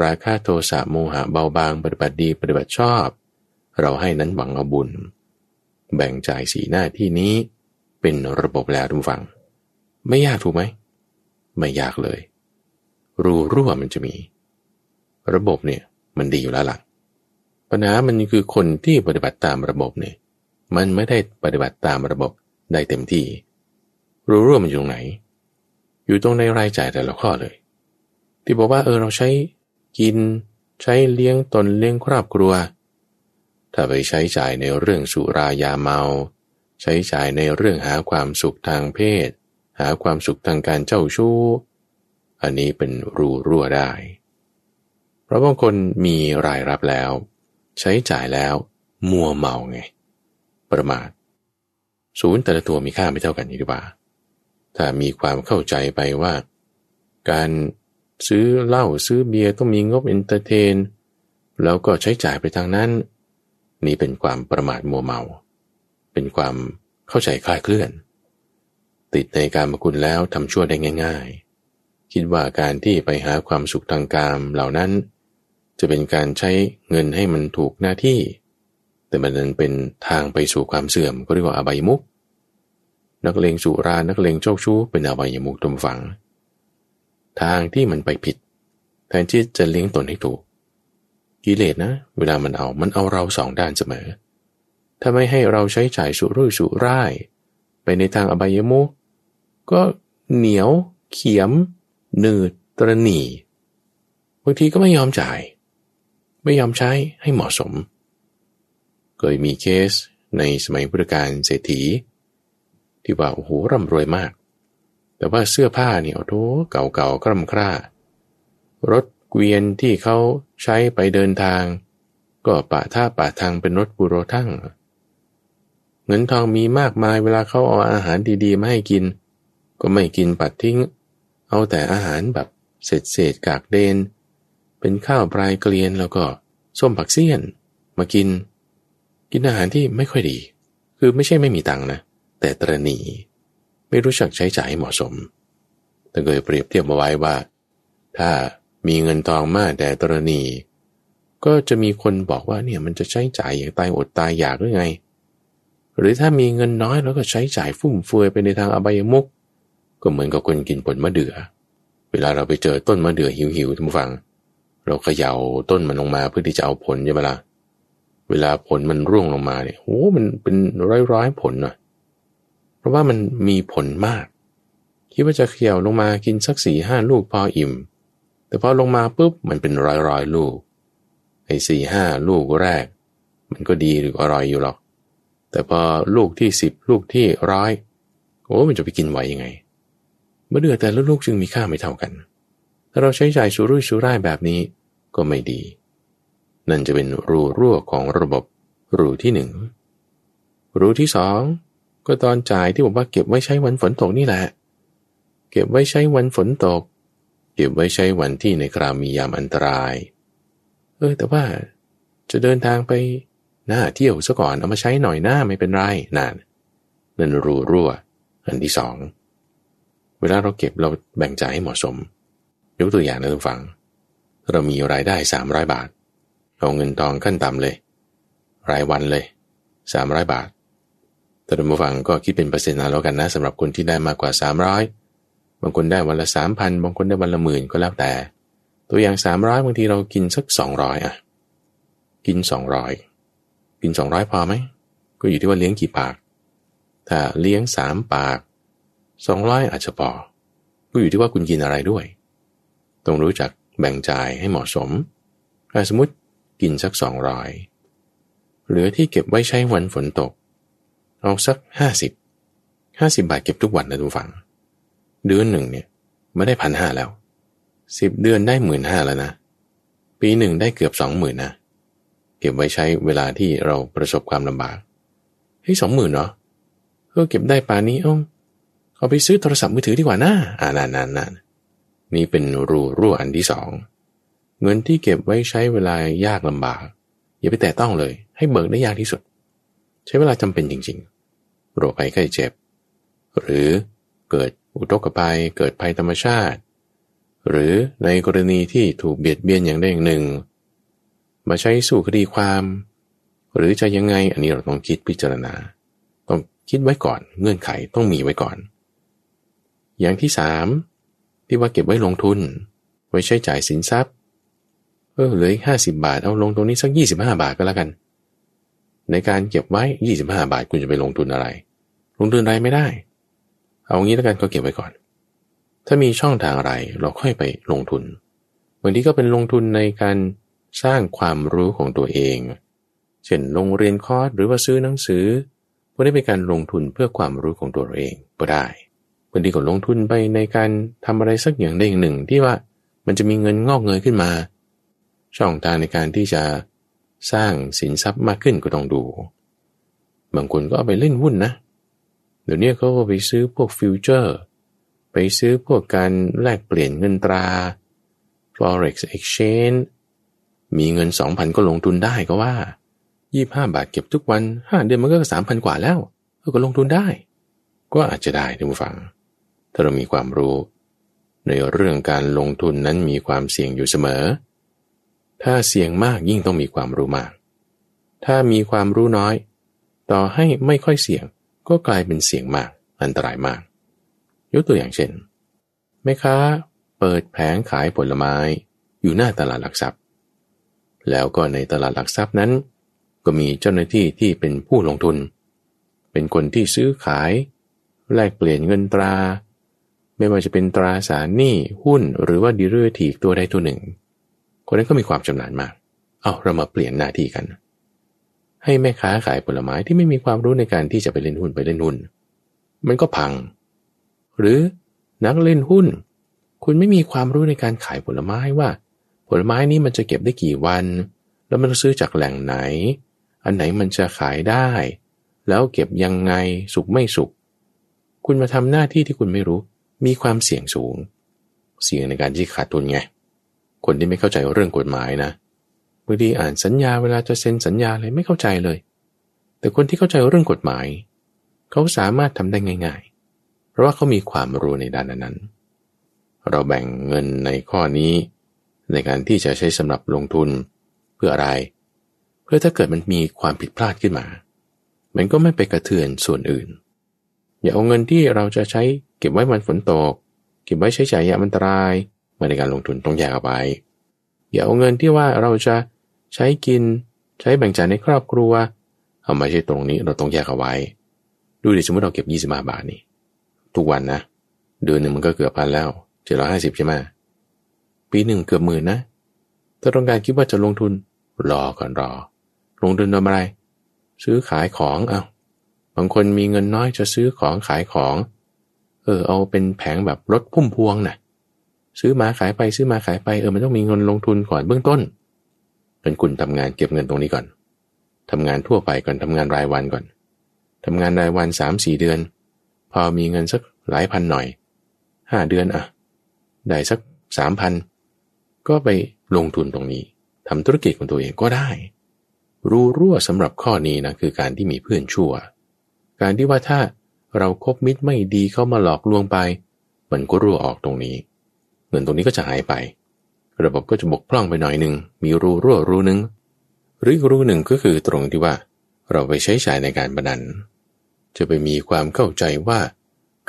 ราคาโทสะโมหะเบาบางปฏิบัติดีปฏิบัติชอบ เราให้นั้นหวังเอาบุญ แบ่งจ่ายสีหน้าที่นี้เป็นระบบแล้วทุกฝัง ไม่ยากถูกไหม ไม่ยากเลย รูรั่วมันจะมี ระบบเนี่ยมันดีอยู่แล้วล่ะปัญหามันคือคนที่ปฏิบัติตามระบบเนี่ยมันไม่ได้ปฏิบัติตามระบบได้เต็มที่ รูรั่วมันอยู่ตรงไหน อยู่ตรงในรายจ่ายแต่ละข้อเลย ที่บอกว่าเออเราใช้กิน ใช้เลี้ยงตนเลี้ยงครอบครัว ถ้าไปใช้จ่ายในเรื่องสุรายาเมา ใช้จ่ายในเรื่องหาความสุขทางเพศ หาความสุขทางการเจ้าชู้ อันนี้เป็นรูรั่วได้ เพราะบางคนมีรายรับแล้ว ใช้จ่ายแล้วมัวเมาไง ประมาทศูนย์แต่ละตัวมีค่าไม่เท่ากันนี่ดีกว่า ถ้ามีความเข้าใจไปว่า การซื้อเหล้าซื้อเบียร์ต้องมีงบ entertain แล้วก็ใช้จ่ายไปทางนั้น นี่เป็นความประมาทมัวเมา เป็นความเข้าใจคลายเคลื่อน ติดในการมกุลแล้วทำชั่วได้ง่าย ๆ คิดว่าการที่ไปหาความสุขทางกามเหล่านั้น จะเป็นการใช้เงินให้มันถูกหน้าที่ แต่มันนั้นเป็นทางไปสู่ความเสื่อมก็เรียกว่าอบายมุกนักเลงสุรา นักเลงโชคชู้เป็นอบายมุกตมฝัง ทางที่มันไปผิด แทนที่จะเลี้ยงตนให้ถูก กิเลสนะ เวลามันเอา มันเอาเราสองด้านเสมอ ถ้าไม่ให้เราใช้จ่ายสุรุ่ยสุร่าย ไปในทางอบายมุกก็เหนียว เขียม หนืดตรณีบางทีก็ไม่ยอมจ่าย ไม่ยอมใช้ให้เหมาะสม เคยมีเคสในสมัยพุทธกาลเศรษฐี ที่ว่าโอ้โหร่ำรวยมาก แต่ว่าเสื้อผ้าเนี่ยโอ้โหเก่าๆกร่ำคร่ารถเกวียนที่เขาใช้ไปเดินทาง ก็ปะท่าปะทางเป็นรถบุโรทั้งเงินทองมีมากมายเวลาเขาเอาอาหารดีๆมาให้กิน ก็ไม่กินปัดทิ้ง เอาแต่อาหารแบบเศษเศษกากเดน เป็นข้าวปลายเกลียนแล้วก็ส้มผักเสี้ยน มากิน กินอาหารที่ไม่ค่อยดี คือไม่ใช่ไม่มีตังนะ แต่ตรณี ไม่รู้จักใช้จ่ายเหมาะสมแต่เคยเปรียบเทียบมาไว้ว่า ถ้ามีเงินทองมากแต่ตรณี ก็จะมีคนบอกว่าเนี่ยมันจะใช้จ่ายอย่างตายอดตายอยากหรือไง หรือถ้ามีเงินน้อยแล้วก็ใช้จ่ายฟุ่มเฟือยไปในทางอบายมุก ก็เหมือนกับคนกินผลมะเดื่อ เวลาเราไปเจอต้นมะเดื่อหิวๆทุกฝัง เราเขย่าต้นมันลงมาเพื่อที่จะเอาผลใช่ไหมละ่ะ เวลาผลมันร่วงลงมาเนี่ยโอ้มันเป็นร้อยๆผลนะเพราะว่ามันมีผลมาก คิดว่าจะเขย่าลงมากินสักสี่ห้าลูกพออิ่ม แต่พอลงมาปุ๊บมันเป็นร้อยๆลูก ไอ้สี่ห้าลูกแรก มันก็ดีหรืออร่อยอยู่หรอก แต่พอลูกที่สิบลูกที่ร้อยโอ้มันจะไปกินไหวยังไง มื่อเดือแต่ละลูกจึงมีค่าไม่เท่ากัน ถ้าเราใช้จ่ายสุรุ่ยสุร่ายแบบนี้ก็ไม่ดี นั่นจะเป็นรูรั่วของระบบรูที่หนึ่ง รูที่สองก็ตอนจ่ายที่บอกว่าเก็บไว้ใช้วันฝนตกนี่แหละ เก็บไว้ใช้วันฝนตก เก็บไว้ใช้วันที่ในคราวมียามอันตราย เออแต่ว่าจะเดินทางไปหน้าเที่ยวซะก่อนเอามาใช้หน่อยหน้าไม่เป็นไรนานนั่นรูรั่ว อันที่สอง เวลาเราเก็บเราแบ่งจ่ายให้เหมาะสม ยกตัวอย่างนะทุกฝัง เรามีรายได้สามร้อยบาท เอาเงินทองขั้นต่ำเลย รายวันเลยสามร้อยบาทแต่ท่านผู้ฟังก็คิดเป็นเปอร์เซ็นต์นะแล้วกันนะสำหรับคนที่ได้มากกว่าสามร้อยบางคนได้วันละสามพันบางคนได้วันละหมื่นก็แล้วแต่ ตัวอย่างสามร้อยบางทีเรากินสักสองร้อยอะ กินสองร้อยกินสองร้อยพอไหม ก็อยู่ที่ว่าเลี้ยงกี่ปาก ถ้าเลี้ยงสามปาก สองร้อยอาจจะพอก็อยู่ที่ว่าคุณกินอะไรด้วย ต้องรู้จักแบ่งจ่ายให้เหมาะสมสมมติกินสักสองร้อยเหลือที่เก็บไว้ใช้วันฝนตก เอาสักห้าสิบห้าสิบบาทเก็บทุกวันนะทุกฝัง เดือนหนึ่งเนี่ยไม่ได้พันห้าแล้วสิบเดือนได้หมื่นห้าแล้วนะ ปีหนึ่งได้เกือบสองหมื่นนะเก็บไว้ใช้เวลาที่เราประสบความลำบากเฮ้ยสองหมื่นเนาะเออเก็บได้ปานี้เอ้ เอาไปซื้อโทรศัพท์มือถือดีกว่านะอ่านานนานนี่เป็นรูรั่วอันที่สอง เงินที่เก็บไว้ใช้เวลายากลำบาก อย่าไปแตะต้องเลย ให้เบิกได้ยากที่สุด ใช้เวลาจำเป็นจริงๆ โรคภัยไข้เจ็บ หรือเกิดอุทกภัยเกิดภัยธรรมชาติ หรือในกรณีที่ถูกเบียดเบียนอย่างใดอย่างหนึ่ง มาใช้สู้คดีความ หรือจะยังไงอันนี้เราต้องคิดพิจารณา ต้องคิดไว้ก่อน เงื่อนไขต้องมีไว้ก่อน อย่างที่สามที่ว่าเก็บไว้ลงทุน ไว้ใช้จ่ายสินทรัพย์ เออเหลือห้าสิบาทเอาลงตรงนี้สักยี่สิบห้าบาทก็แล้วกัน ในการเก็บไว้ยี่สิบห้าบาทคุณจะไปลงทุนอะไร ลงทุนอะไรไม่ได้ เอางี้แล้วกันก็เก็บไว้ก่อน ถ้ามีช่องทางอะไรเราค่อยไปลงทุนบางทีก็เป็นลงทุนในการสร้างความรู้ของตัวเอง เช่นลงเรียนคอร์สหรือว่าซื้อหนังสือพวกนี้เป็นการลงทุนเพื่อความรู้ของตัวเองก็ได้ บางทีก็ลงทุนไปในการทำอะไรสักอย่างใดอย่างหนึ่ง ที่ว่ามันจะมีเงินงอกเงยขึ้นมา ช่องทางในการที่จะสร้างสินทรัพย์มากขึ้นก็ต้องดู บางคนก็เอาไปเล่นหุ้นนะ เดี๋ยวนี้เขาก็ไปซื้อพวกฟิวเจอร์ ไปซื้อพวกการแลกเปลี่ยนเงินตรา forex exchange มีเงินสองพันก็ลงทุนได้ก็ว่ายี่ห้าบาทเก็บทุกวันห้าเดือนมันก็สามพันกว่าแล้ว ก็ลงทุนได้ ก็อาจจะได้ท่านผู้ฟัง ถ้าเรามีความรู้ ในเรื่องการลงทุนนั้นมีความเสี่ยงอยู่เสมอ ถ้าเสี่ยงมากยิ่งต้องมีความรู้มาก ถ้ามีความรู้น้อย ต่อให้ไม่ค่อยเสี่ยง ก็กลายเป็นเสี่ยงมาก อันตรายมาก ยกตัวอย่างเช่นแม่ค้าเปิดแผงขายผลไม้ อยู่หน้าตลาดหลักทรัพย์ แล้วก็ในตลาดหลักทรัพย์นั้น ก็มีเจ้าหน้าที่ที่เป็นผู้ลงทุน เป็นคนที่ซื้อขาย แลกเปลี่ยนเงินตรา ไม่ว่าจะเป็นตราสารหนี้หุ้นหรือว่าดีเรทีกตัวใดตัวหนึ่ง คนนั้นก็มีความชำนาญมาก เอาเรามาเปลี่ยนหน้าที่กัน ให้แม่ค้าขายผลไม้ที่ไม่มีความรู้ในการที่จะไปเล่นหุ้นไปเล่นหุ้น มันก็พัง หรือนักเล่นหุ้น คุณไม่มีความรู้ในการขายผลไม้ว่า ผลไม้นี้มันจะเก็บได้กี่วัน แล้วมันซื้อจากแหล่งไหน อันไหนมันจะขายได้ แล้วเก็บยังไงสุกไม่สุกคุณมาทำหน้าที่ที่คุณไม่รู้ มีความเสี่ยงสูง เสี่ยงในการที่ขาดทุนไง คนที่ไม่เข้าใจเรื่องกฎหมายนะบางทีอ่านสัญญาเวลาจะเซ็นสัญญาอะไรไม่เข้าใจเลย แต่คนที่เข้าใจเรื่องกฎหมาย เขาสามารถทำได้ง่าย ๆ เพราะว่าเขามีความรู้ในด้านนั้น เราแบ่งเงินในข้อนี้ ในการที่จะใช้สำหรับลงทุนเพื่ออะไร เพื่อถ้าเกิดมันมีความผิดพลาดขึ้นมา มันก็ไม่ไปกระเทือนส่วนอื่น อย่าเอาเงินที่เราจะใช้ เก็บไว้วันฝนตก เก็บไว้ใช้จ่ายยามอันตรายมาในการลงทุนต้องแยกเอาไว้อย่าเอาเงินที่ว่าเราจะใช้กินใช้แบ่งจ่ายในครอบครัว เอามาใช้ตรงนี้เราต้องแยกเอาไว้ ดูดิสมมติเราเก็บยี่สิบาบาทนี่ทุกวันนะเดือนหนึ่งมันก็เกือบพันแล้วเจ็ดร้อยห้าสิบใช่ไหมปีหนึ่งเกือบหมื่นนะ ถ้าต้องการคิดว่าจะลงทุนรอก่อนรอ ลงทุนทำอะไร ซื้อขายของเอา้าบางคนมีเงินน้อยจะซื้อของขายของ ออเอาเป็นแผงแบบรถพุ่มพวงนะ่ะซื้อมาขายไปซื้อมาขายไปเออมันต้องมีเงินลงทุนก่อนเบื้องต้นเป็นคุณทำงานเก็บเงินตรงนี้ก่อนทำงานทั่วไปก่อนทำงานรายวันก่อนทำงานรายวันสามสี่เดือน พอมีเงินสักหลายพันหน่อยห้าเดือนอะได้สักสามพันก็ไปลงทุนตรงนี้ทำธุรกิจของตัวเองก็ได้ รู้รั่วสำหรับข้อนี้นะคือการที่มีเพื่อนชั่ว การที่ว่าถ้า เราครบมิตรไม่ดีเข้ามาหลอกลวงไป มันก็รั่วออกตรงนี้ เงินตรงนี้ก็จะหายไป ระบบก็จะบกพร่องไปหน่อยหนึ่งมีรูรั่วรูหนึ่งหรืออีกรูหนึ่งก็คือตรงที่ว่า เราไปใช้จ่ายในการพนัน จะไปมีความเข้าใจว่า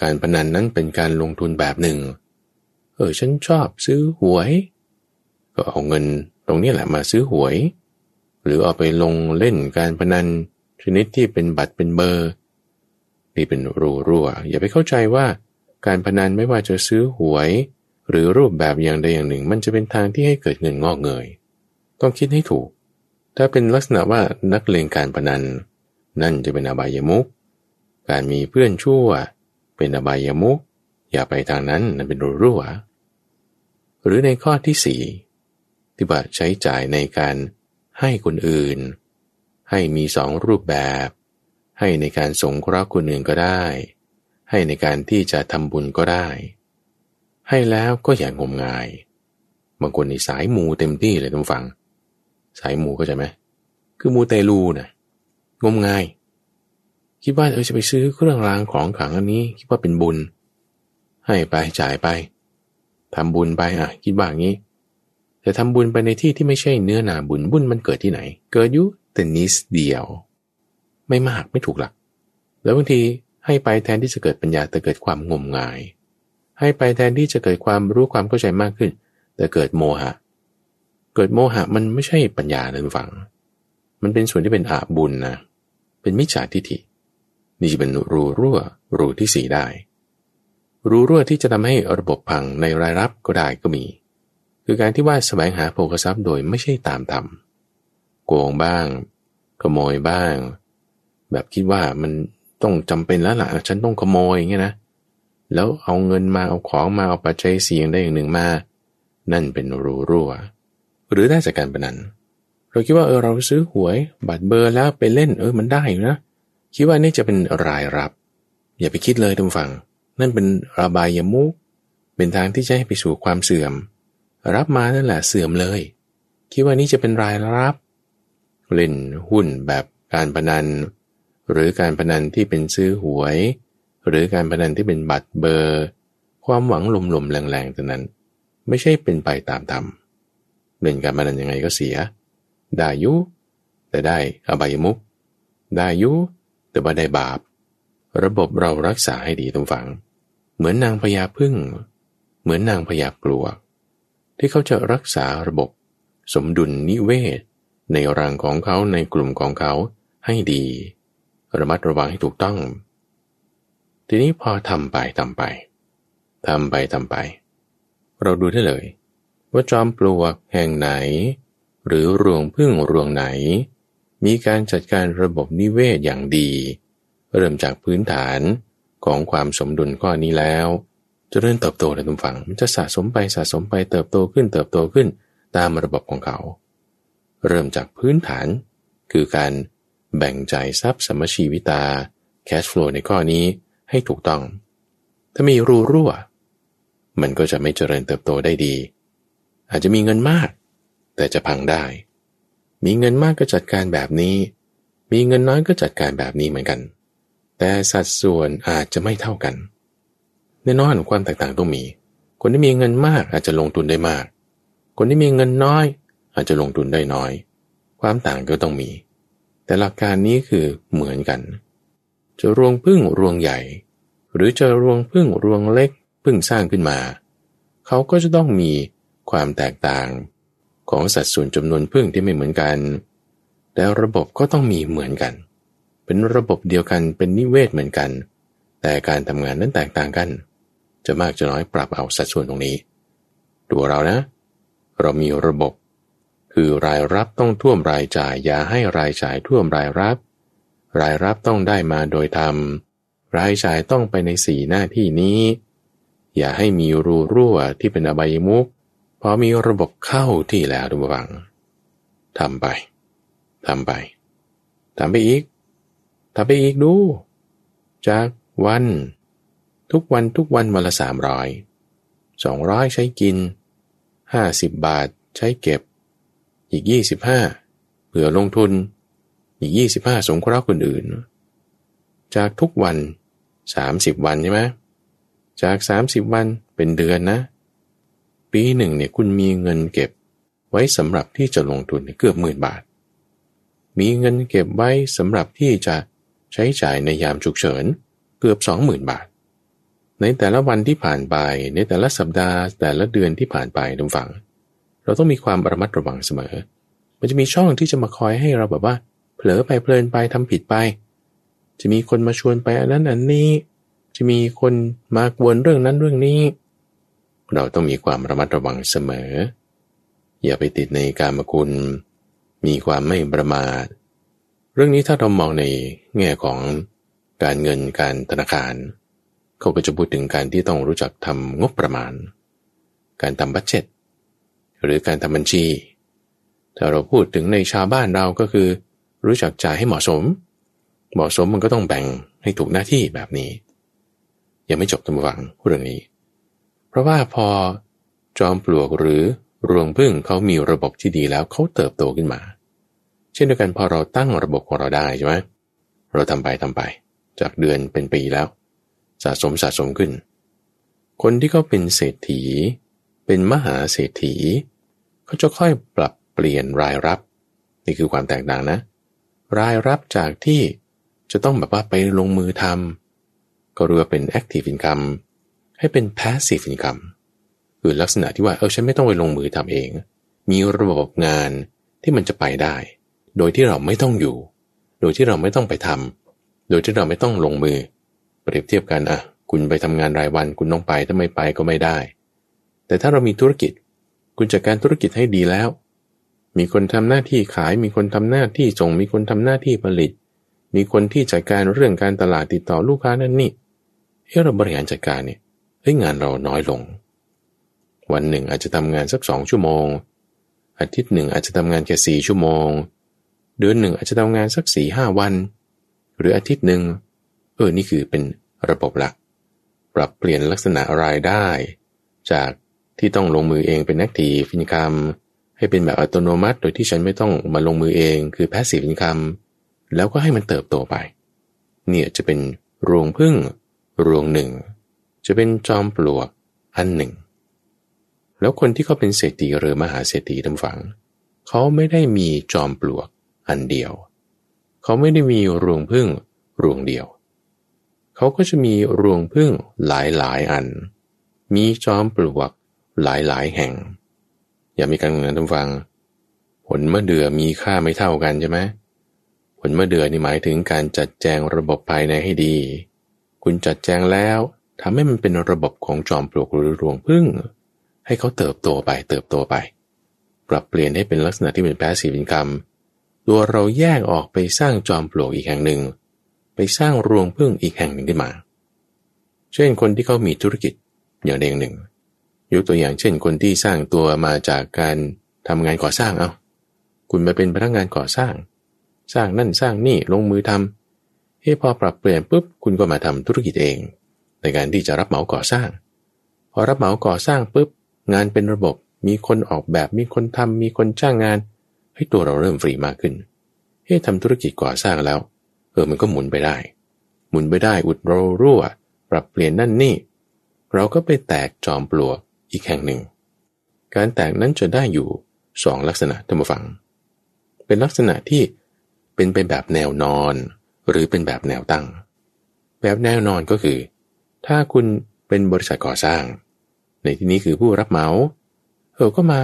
การพนันนั้นเป็นการลงทุนแบบหนึ่ง เออฉันชอบซื้อหวย ก็เอาเงินตรงนี้แหละมาซื้อหวย หรือเอาไปลงเล่นการพนันชนิดที่เป็นบัตรเป็นเบอร์ นี่เป็นรูรั่ว อย่าไปเข้าใจว่า การพนันไม่ว่าจะซื้อหวย หรือรูปแบบอย่างใดอย่างหนึ่ง มันจะเป็นทางที่ให้เกิดเงินงอกเงย ต้องคิดให้ถูก ถ้าเป็นลักษณะว่านักเลงการพนัน นั่นจะเป็นอบายมุกการมีเพื่อนชั่ว เป็นอบายมุกอย่าไปทางนั้นนั่นเป็นรูรั่ว หรือในข้อที่สี่ที่ว่าใช้จ่ายในการให้คนอื่น ให้มีสองรูปแบบ ให้ในการสงเคราะห์คนอื่นก็ได้ ให้ในการที่จะทำบุญก็ได้ ให้แล้วก็อย่างงมงาย บางคนในสายมูเต็มที่เลยต้องฟัง สายมูก็จะไหมคือมูเตลูนะงมงาย คิดว่าเออจะไปซื้อเครื่องรางของขลังอันนี้ คิดว่าเป็นบุญ ให้ไปจ่ายไปทำบุญไปอะคิดว่างี้ แต่ทำบุญไปในที่ที่ไม่ใช่เนื้อนาบุญบุญมันเกิดที่ไหน เกิดอยู่แต่นิดเดียว ไม่มากไม่ถูกหลัก แล้วบางทีให้ไปแทนที่จะเกิดปัญญาแต่เกิดความงมงาย ให้ไปแทนที่จะเกิดความรู้ความเข้าใจมากขึ้น แต่เกิดโมหะ เกิดโมหะมันไม่ใช่ปัญญาเลยฝัง มันเป็นส่วนที่เป็นอาบุญนะเป็นมิจฉาทิฏฐินี่จะเป็นรูรั่วรูที่สี่ได้ รูรั่วที่จะทำให้ระบบพังในรายรับก็ได้ก็มี คือการที่ว่าแสวงหาโภคทรัพย์โดยไม่ใช่ตามธรรมโกงบ้าง ขโมยบ้าง แบบคิดว่ามันต้องจำเป็นแล้วล่ะ ฉันต้องขโมยอย่างเงี้ยนะ แล้วเอาเงินมาเอาของมาเอาปัจจัยเสี่ยงได้อย่างหนึ่งมา นั่นเป็นรูรั่ว หรือได้จากการพนัน เราคิดว่าเออเราซื้อหวยบัตรเบอร์แล้วไปเล่นเออมันได้นะ คิดว่านี่จะเป็นรายรับ อย่าไปคิดเลยทุกฝั่ง นั่นเป็นระบายยมุก เป็นทางที่จะให้ไปสู่ความเสื่อม รับมานั่นแหละเสื่อมเลย คิดว่านี่จะเป็นรายรับ เล่นหุ้นแบบการพนัน หรือการพนันที่เป็นซื้อหวย หรือการพนันที่เป็นบัตรเบอร์ ความหวังลมๆแรงๆตัวนั้น ไม่ใช่เป็นไปตามธรรมเล่นการพนันยังไงก็เสีย ได้ยุแต่ได้อบายมุกได้ยุแต่ว่าได้บาป ระบบเรารักษาให้ดีตรงฝัง เหมือนนางพญาพึ่ง เหมือนนางพญากลัวที่เขาจะรักษาระบบ สมดุลนิเวศ ในรังของเขาในกลุ่มของเขาให้ดี ระมัดระวังให้ถูกต้อง ทีนี้พอทำไปทำไปทำไปทำไป เราดูได้เลย ว่าจอมปลวกแห่งไหน หรือรวงพึ่งรวงไหน มีการจัดการระบบนิเวศอย่างดี เริ่มจากพื้นฐานของความสมดุลข้อนี้แล้วจะเริ่มเติบโตในทุกฝั่งมันจะสะสมไปสะสมไปเติบโตขึ้นเติบโตขึ้นตามระบบของเขา เริ่มจากพื้นฐาน คือการ แบ่งจ่ายทรัพย์สมชีวิตา cash flow ในข้อนี้ให้ถูกต้อง ถ้ามีรูรั่ว มันก็จะไม่เจริญเติบโตได้ดี อาจจะมีเงินมาก แต่จะพังได้ มีเงินมากก็จัดการแบบนี้ มีเงินน้อยก็จัดการแบบนี้เหมือนกัน แต่สัดส่วนอาจจะไม่เท่ากันแน่นอนความแตกต่างต้องมี คนที่มีเงินมากอาจจะลงทุนได้มาก คนที่มีเงินน้อย อาจจะลงทุนได้น้อย ความต่างก็ต้องมี แต่หลักการนี้คือเหมือนกัน จะรวงพึ่งรวงใหญ่ หรือจะรวงพึ่งรวงเล็กพึ่งสร้างขึ้นมา เขาก็จะต้องมีความแตกต่างของสัดส่วนจำนวนพึ่งที่ไม่เหมือนกัน แต่ระบบก็ต้องมีเหมือนกัน เป็นระบบเดียวกันเป็นนิเวศเหมือนกัน แต่การทำงานนั้นแตกต่างกัน จะมากจะน้อยปรับเอาสัดส่วนตรงนี้ ตัวเรานะ เรามีระบบ คือรายรับต้องท่วมรายจ่ายอย่าให้รายจ่ายท่วมรายรับ รายรับต้องได้มาโดยธรรม รายจ่ายต้องไปในสี่หน้าที่นี้ อย่าให้มีรูรั่วที่เป็นอบายมุกพอมีระบบเข้าที่แล้วทุกฝังทำไปทำไปทำไปอีกทำไปอีกดู จากวัน ทุกวันทุกวันวันละสามร้อยสองร้อยใช้กินห้าสิบบาทใช้เก็บ อีกยี่สิบห้าเผื่อลงทุน อีกยี่สิบห้าสงเคราะห์คนอื่น จากทุกวันสามสิบวันใช่ไหมจากสามสิบวันเป็นเดือนนะ ปีหนึ่งเนี่ยคุณมีเงินเก็บไว้สำหรับที่จะลงทุนเกือบหมื่นบาท มีเงินเก็บไว้สำหรับที่จะใช้จ่ายในยามฉุกเฉินเกือบสองหมื่นบาท ในแต่ละวันที่ผ่านไป ในแต่ละสัปดาห์ แต่ละเดือนที่ผ่านไปทุกฝัง เราต้องมีความระมัดระวังเสมอ มันจะมีช่องที่จะมาคอยให้เราแบบว่า เผลอไปเพลินไปทำผิดไป จะมีคนมาชวนไปอันนั้นอันนี้ จะมีคนมากวนเรื่องนั้นเรื่องนี้ เราต้องมีความระมัดระวังเสมอ อย่าไปติดในการมคุณ มีความไม่ประมาท เรื่องนี้ถ้าเรามองในแง่ของการเงินการธนาคาร เขาก็จะพูดถึงการที่ต้องรู้จักทำงบประมาณ การทำบัตเจ็ต หรือการทำบัญชีถ้าเราพูดถึงในชาวบ้านเราก็คือ รู้จักจ่ายให้เหมาะสม เหมาะสมมันก็ต้องแบ่งให้ถูกหน้าที่แบบนี้ ยังไม่จบตั้งฟังเรื่องนี้ เพราะว่าพอจอมปลวกหรือรวงพึ่งเขามีระบบที่ดีแล้วเขาเติบโตขึ้นมา เช่นเดียวกันพอเราตั้งระบบของเราได้ใช่ไหมเราทำไปทำไป จากเดือนเป็นปีแล้ว สะสมสะสมขึ้น คนที่เขาเป็นเศรษฐี เป็นมหาเศรษฐี เขาจะค่อยปรับเปลี่ยนรายรับ นี่คือความแตกต่างนะ รายรับจากที่จะต้องแบบว่าไปลงมือทำก็เรียกว่าเป็น active income ให้เป็น passive income คือลักษณะที่ว่าเออฉันไม่ต้องไปลงมือทำเอง มีระบบงานที่มันจะไปได้ โดยที่เราไม่ต้องอยู่ โดยที่เราไม่ต้องไปทำโดยที่เราไม่ต้องลงมือ เปรียบเทียบกันอะ คุณไปทำงานรายวันคุณต้องไปถ้าไม่ไปก็ไม่ได้ แต่ถ้าเรามีธุรกิจ คุณจัดการธุรกิจให้ดีแล้ว มีคนทำหน้าที่ขาย มีคนทำหน้าที่ส่ง มีคนทำหน้าที่ผลิต มีคนที่จัดการเรื่องการตลาดติดต่อลูกค้านั่นนี่เฮ้เราบริหารจัดการเนี่ยเฮ้ยงานเราน้อยลง วันหนึ่งอาจจะทำงานสักสองชั่วโมง อาทิตย์หนึ่งอาจจะทำงานแค่สี่ชั่วโมง เดือนหนึ่งอาจจะทำงานสักสี่ห้าวัน หรืออาทิตย์หนึ่งเออนี่คือเป็นระบบหลัก ปรับเปลี่ยนลักษณะรายได้ จาก ที่ต้องลงมือเองเป็น active income ให้เป็นแบบอัตโนมัติ โดยที่ฉันไม่ต้องมาลงมือเองคือ passive income แล้วก็ให้มันเติบโตไป เนี่ยจะเป็นรวงผึ้งรวงหนึ่ง จะเป็นจอมปลวกอันหนึ่ง แล้วคนที่เขาเป็นเศรษฐีหรือมหาเศรษฐีท่านฟัง เขาไม่ได้มีจอมปลวกอันเดียว เขาไม่ได้มีรวงพึ่งรวงเดียว เขาก็จะมีรวงพึ่งหลายหลายอัน มีจอมปลวก หลายหลายแห่ง อย่ามีการเงินทำฟัง ผลเมื่อเดือมีค่าไม่เท่ากันใช่ไหมผลเมื่อเดือนี่หมายถึงการจัดแจงระบบภายในให้ดี คุณจัดแจงแล้วทำให้มันเป็นระบบของจอมปลวกหรือรวงพึ่ง ให้เขาเติบโตไปเติบโตไป ปรับเปลี่ยนให้เป็นลักษณะที่เป็น passive income ตัวเราแยกออกไปสร้างจอมปลวกอีกแห่งหนึ่ง ไปสร้างรวงผึ้งอีกแห่งหนึ่งขึ้นมา เช่นคนที่เขามีธุรกิจอย่างใดอย่างหนึ่ง ยกตัวอย่างเช่น คนที่สร้างตัวมาจากการทำงานก่อสร้างเอาคุณมาเป็นพนักงานก่อสร้าง สร้างนั่นสร้างนี่ลงมือทำเฮ้พอปรับเปลี่ยนปุ๊บคุณก็มาทำธุรกิจเอง ในการที่จะรับเหมาก่อสร้าง พอรับเหมาก่อสร้างปุ๊บงานเป็นระบบมีคนออกแบบมีคนทำมีคนจ้างงาน ให้ตัวเราเริ่มฟรีมากขึ้นเฮ้ทำธุรกิจก่อสร้างแล้วเออมันก็หมุนไปได้ หมุนไปได้อุดโรรั่ว ปรับเปลี่ยนนั่นนี่ เราก็ไปแตกจอมปลวก อีกแห่งหนึ่ง การแตกนั้นจะได้อยู่สองลักษณะท่านผู้ฟัง เป็นลักษณะที่เป็นไปแบบแนวนอน หรือเป็นแบบแนวตั้ง แบบแนวนอนก็คือ ถ้าคุณเป็นบริษัทก่อสร้าง ในที่นี้คือผู้รับเหมาเออก็มา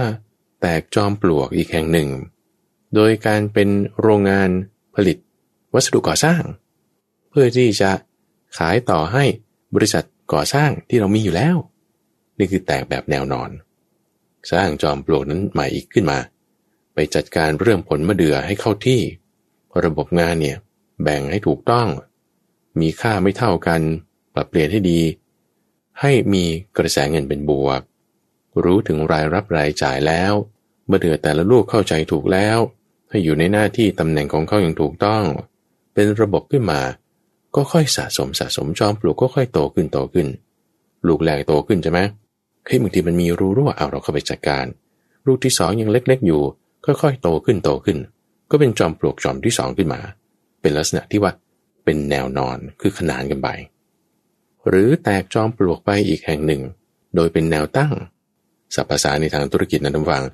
แตกจอมปลวกอีกแห่งหนึ่ง โดยการเป็นโรงงานผลิต วัสดุก่อสร้าง เพื่อที่จะขายต่อให้บริษัทก่อสร้างที่เรามีอยู่แล้ว นี่คือแตกแบบแนวนอน สร้างจอมปลวกนั้นใหม่อีกขึ้นมา ไปจัดการเรื่องผลมะเดื่อให้เข้าที่ ระบบงานเนี่ย แบ่งให้ถูกต้อง มีค่าไม่เท่ากัน ปรับเปลี่ยนให้ดี ให้มีกระแสเงินเป็นบวก รู้ถึงรายรับรายจ่ายแล้วมื่อเดื่อแต่ละลูกเข้าใจถูกแล้ว ให้อยู่ในหน้าที่ตำแหน่งของเขาอย่างถูกต้อง เป็นระบบขึ้นมาก็ค่อยสะสมสะสมจอมปลวกก็ค่อยโตขึ้นโตขึ้น ลูกแรกโตขึ้นใช่ไหม เฮ้ยบางทีมันมีรูรั่วเอาเราเข้าไปจัดการลูที่สองยังเล็ก ๆ อยู่ ค่อยๆ โตขึ้นโตขึ้น ก็เป็นจอมปลวกจอมที่สองขึ้นมา เป็นลักษณะที่ว่าเป็นแนวนอนคือขนานกันไป หรือแตกจอมปลวกไปอีกแห่งหนึ่ง โดยเป็นแนวตั้งสัพภาษาในทางธุรกิจนั้นท่านฟัง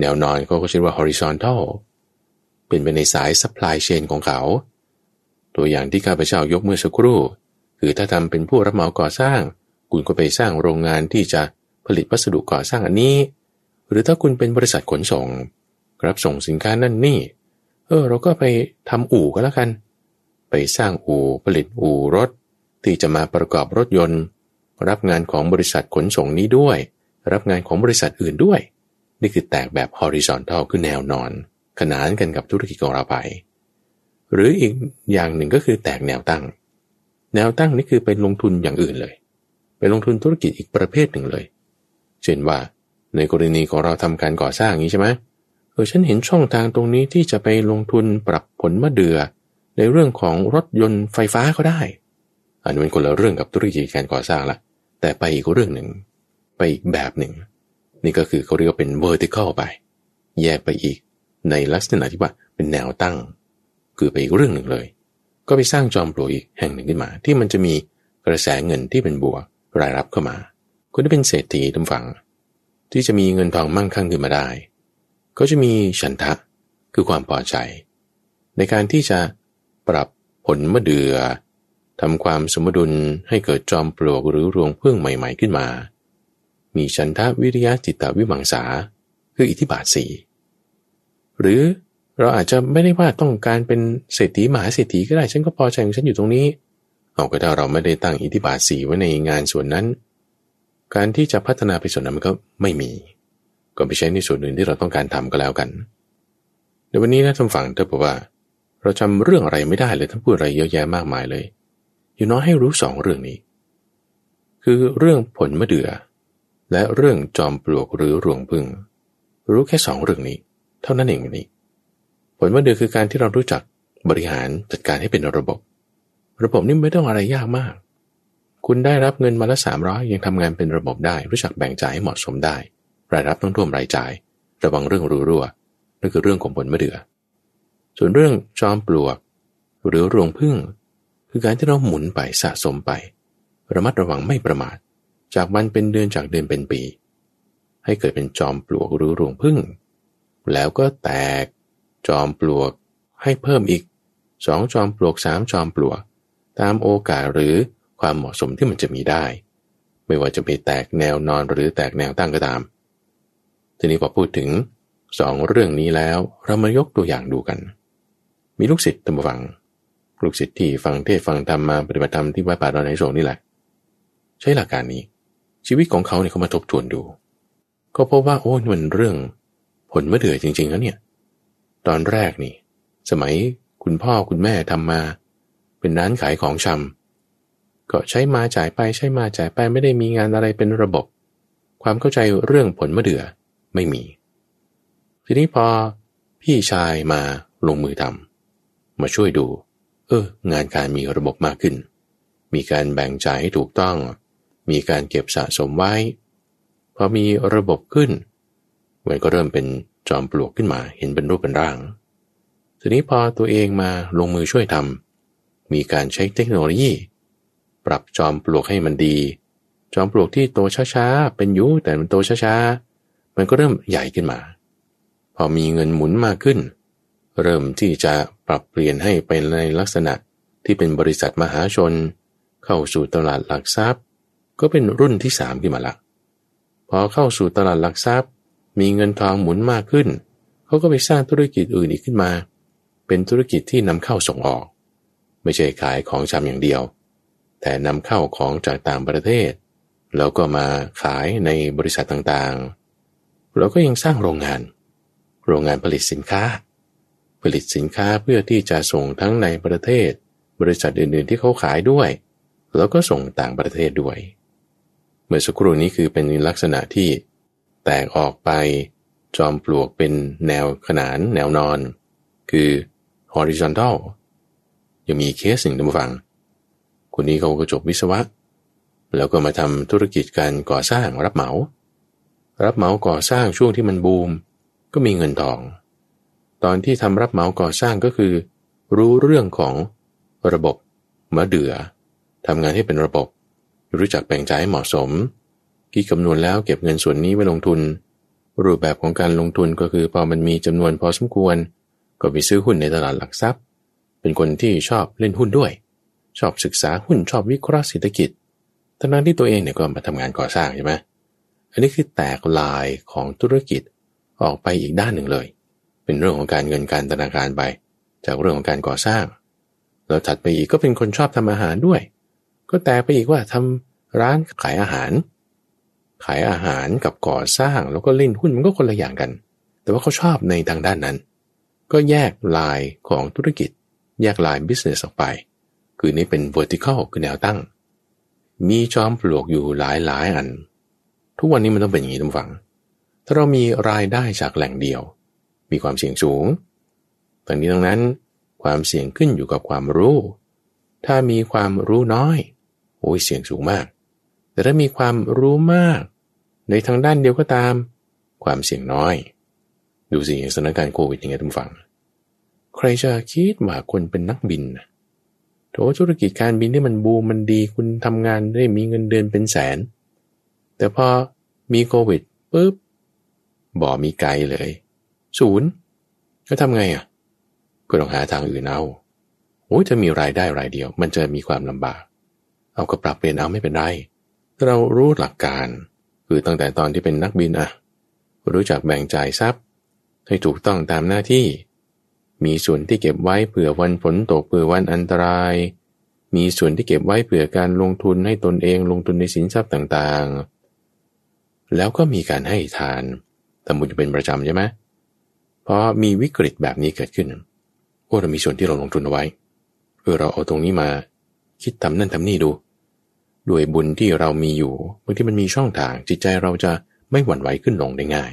แนวนอนเขาก็ชื่อว่า horizontal เป็นไปในสาย supply chain ของเขา ตัวอย่างที่ข้าพเจ้ายกเมื่อสักครู่ คือถ้าทำเป็นผู้รับเหมาก่อสร้าง คุณก็ไปสร้างโรงงานที่จะผลิตวัสดุก่อสร้างอันนี้ หรือถ้าคุณเป็นบริษัทขนส่ง รับส่งสินค้านั่นนี่ เออ เราก็ไปทำอู่ก็แล้วกัน ไปสร้างอู่ผลิตอู่รถ ที่จะมาประกอบรถยนต์ รับงานของบริษัทขนส่งนี้ด้วย รับงานของบริษัทอื่นด้วย นี่คือแตกแบบ horizontal คือแนวนอน ขนานกันกับธุรกิจของเราไป หรืออีกอย่างหนึ่งก็คือแตกแนวตั้ง แนวตั้งนี่คือไปลงทุนอย่างอื่นเลย ลงทุนธุรกิจอีกประเภทหนึ่งเลย เช่นว่า ในกรณีของเราทำการก่อสร้างนี้ใช่ไหมเออฉันเห็นช่องทางตรงนี้ที่จะไปลงทุนปรับผลมะเดือ่อในเรื่องของรถยนต์ไฟฟ้าก็ได้ อันนี้เป็นคนละเรื่องกับธุรกิจการก่อสร้างละแต่ไปอีกเรื่องหนึ่ง ไปอีกแบบหนึ่ง นี่ก็คือเขาเรียกว่าเป็น vertical ไป แยกไปอีก ในลักษณะที่ว่าเป็นแนวตั้ง คือไปอีกเรื่องหนึ่งเลย ก็ไปสร้างจอมปลวกอีกแห่งหนึ่งขึ้นมา ที่มันจะมีกระแสเงินที่เป็นบวก รายรับเข้ามาก็ได้เป็นเศรษฐีทำฝัง ที่จะมีเงินทองมั่งคั่งขึ้นมาได้ก็จะมีฉันทะคือความพอใจ ในการที่จะปรับผลมะเดือทำความสมดุลให้เกิดจอมปลวกหรือรวงพึ่งใหม่ ๆขึ้นมา มีฉันทะวิริยะจิตตวิมังสา คืออิทธิบาทสีหรือเราอาจจะไม่ได้ว่าต้องการเป็นเศรษฐีมหาเศรษฐีก็ได้ ฉันก็พอใจของฉันอยู่ตรงนี้ เอาก็ถ้าเราไม่ได้ตั้งอิทธิบาทสีไว้ในงานส่วนนั้น การที่จะพัฒนาไปส่วนนั้นมันก็ไม่มี ก็ไปใช้ในส่วนอื่นที่เราต้องการทำก็แล้วกัน ในวันนี้นะท่านฟังเธอบอกว่า เราจำเรื่องอะไรไม่ได้เลยท่านพูดอะไรเยอะแยะมากมายเลย อยู่น้อยให้รู้สองเรื่องนี้ คือเรื่องผลมะเดือ่อและเรื่องจอมปลวกหรือรวงพึ่ง รู้แค่สองเรื่องนี้ เท่านั้นเองวันนี้ ผลว่าเดือคือการที่เรารู้จักบริหารจัดการให้เป็นระบบ ระบบนี้ไม่ต้องอะไรยากมาก คุณได้รับเงินมาละสามร้อยยังทำงานเป็นระบบได้ รู้จักแบ่งจ่ายให้เหมาะสมได้ รายรับต้องท่วมรายจ่าย ระวังเรื่องรูรั่วนั่นคือเรื่องของผลมะเดือ ส่วนเรื่องจอมปลวก หรือรวงพึ่ง คือการที่เราหมุนไปสะสมไป ระมัดระวังไม่ประมาท จากวันเป็นเดือนจากเดือนเป็นปี ให้เกิดเป็นจอมปลวกหรือรวงพึ่ง แล้วก็แตกจอมปลวกให้เพิ่มอีกสองจอมปลวกสามจอมปลวก ตามโอกาสหรือความเหมาะสมที่มันจะมีได้ ไม่ว่าจะไปแตกแนวนอนหรือแตกแนวตั้งก็ตาม ทีนี้พอพูดถึงสองเรื่องนี้แล้วเรามายกตัวอย่างดูกัน มีลูกศิษย์ตมฟัง ลูกศิษย์ที่ฟังเทศฟังธรรมมาปฏิบัติธรรมที่วัดป่าดอนไหนโศนี่แหละ ใช้หลักการนี้ ชีวิตของเขาเนี่ยเขามาทบทวนดู ก็พบว่าโอ้มันเรื่อง ผลมะเดื่อจริงๆแล้วเนี่ย ตอนแรกนี่ สมัยคุณพ่อคุณแม่ทำมา เป็นร้านขายของชำก็ใช้มาจ่ายไปใช้มาจ่ายไปไม่ได้มีงานอะไรเป็นระบบ ความเข้าใจเรื่องผลมะเดื่อไม่มี ทีนี้พอพี่ชายมาลงมือทำมาช่วยดู เออ งานการมีระบบมากขึ้น มีการแบ่งจ่ายให้ถูกต้อง มีการเก็บสะสมไว้ พอมีระบบขึ้นมันก็เริ่มเป็นจอมปลวกขึ้นมา เห็นเป็นรูปเป็นร่าง ทีนี้พอตัวเองมาลงมือช่วยทำ มีการใช้เทคโนโลยี ปรับจอมปลวกให้มันดี จอมปลวกที่โตช้าๆ เป็นยุแต่มันโตช้าๆ มันก็เริ่มใหญ่ขึ้นมา พอมีเงินหมุนมากขึ้น เริ่มที่จะปรับเปลี่ยนให้เป็นในลักษณะที่เป็นบริษัทมหาชน เข้าสู่ตลาดหลักทรัพย์ ก็เป็นรุ่นที่สามขึ้นมาละพอเข้าสู่ตลาดหลักทรัพย์ มีเงินทองหมุนมากขึ้น เขาก็ไปสร้างธุรกิจอื่นอีกขึ้นมา เป็นธุรกิจที่นำเข้าส่งออก ไม่ใช่ขายของชำอย่างเดียว แต่นำเข้าของจากต่างประเทศ แล้วก็มาขายในบริษัทต่างๆ เราก็ยังสร้างโรงงาน โรงงานผลิตสินค้า ผลิตสินค้าเพื่อที่จะส่งทั้งในประเทศ บริษัทอื่นๆที่เขาขายด้วย แล้วก็ส่งต่างประเทศด้วย เมื่อสักครู่นี้คือเป็นลักษณะที่แตกออกไปจอมปลวกเป็นแนวขนานแนวนอน คือ horizontal ยังมีเคสหนึ่งท่านผู้ฟัง คนนี้เขาก็จบวิศวะ แล้วก็มาทำธุรกิจการก่อสร้างรับเหมา รับเหมาก่อสร้างช่วงที่มันบูม ก็มีเงินทอง ตอนที่ทำรับเหมาก่อสร้างก็คือ รู้เรื่องของระบบมะเดือทำงานให้เป็นระบบ รู้จักแบ่งจ่ายให้เหมาะสมคิดคำนวณแล้วเก็บเงินส่วนนี้ไว้ลงทุน รูปแบบของการลงทุนก็คือพอมันมีจำนวนพอสมควร ก็ไปซื้อหุ้นในตลาดหลักทรัพย์ เป็นคนที่ชอบเล่นหุ้นด้วย ชอบศึกษาหุ้นชอบวิเคราะห์เศรษฐกิจทั้งนั้นที่ตัวเองเนี่ยก็มาทำงานก่อสร้างใช่ไหมอันนี้คือแตกลายของธุรกิจออกไปอีกด้านหนึ่งเลย เป็นเรื่องของการเงินการธนาคารไป จากเรื่องของการก่อสร้าง แล้วถัดไปอีกก็เป็นคนชอบทำอาหารด้วย ก็แตกไปอีกว่าทำร้านขายอาหาร ขายอาหารกับก่อสร้างแล้วก็เล่นหุ้นมันก็คนละอย่างกัน แต่ว่าเขาชอบในทางด้านนั้น ก็แยกลายของธุรกิจ แยกลาย business ออกไป คือนี่เป็น vertical คือแนวตั้ง มีจอมปลวกอยู่หลายหลายอัน ทุกวันนี้มันต้องเป็นอย่างนี้ทุกฝัง ถ้าเรามีรายได้จากแหล่งเดียว มีความเสี่ยงสูงตรงนี้ตรงนั้น ความเสี่ยงขึ้นอยู่กับความรู้ ถ้ามีความรู้น้อย โอ้ยเสี่ยงสูงมาก แต่ถ้ามีความรู้มาก ในทางด้านเดียวก็ตาม ความเสี่ยงน้อย ดูสิสถานการณ์โควิดยังไงทุกฝัง ใครจะคิดว่าคนเป็นนักบินโถธุรกิจการบินที่มันบูมมันดีคุณทำงานได้มีเงินเดือนเป็นแสน แต่พอมีโควิดปุ๊บบ่มีไกลเลย ศูนย์ก็ทำไงอะก็ต้องหาทางอื่นเอาโอ้จะมีรายได้รายเดียว มันจะมีความลำบาก เอาก็ปรับเปลี่ยนเอาไม่เป็นไรเรารู้หลักการ คือตั้งแต่ตอนที่เป็นนักบินอะรู้จักแบ่งจ่ายทรัพย์ ให้ถูกต้องตามหน้าที่ มีส่วนที่เก็บไว้เผื่อวันฝนตกเผื่อวันอันตราย มีส่วนที่เก็บไว้เผื่อการลงทุนให้ตนเองลงทุนในสินทรัพย์ต่างๆ แล้วก็มีการให้ทานทำบุญจะเป็นประจำใช่ไหมพอมีวิกฤตแบบนี้เกิดขึ้นโอ้เรามีส่วนที่เราลงทุนเอาไว้เออเราเอาตรงนี้มา คิดทำนั่นทำนี่ดู ด้วยบุญที่เรามีอยู่บางที่มันมีช่องทางจิตใจเราจะไม่หวั่นไหวขึ้นลงได้ง่าย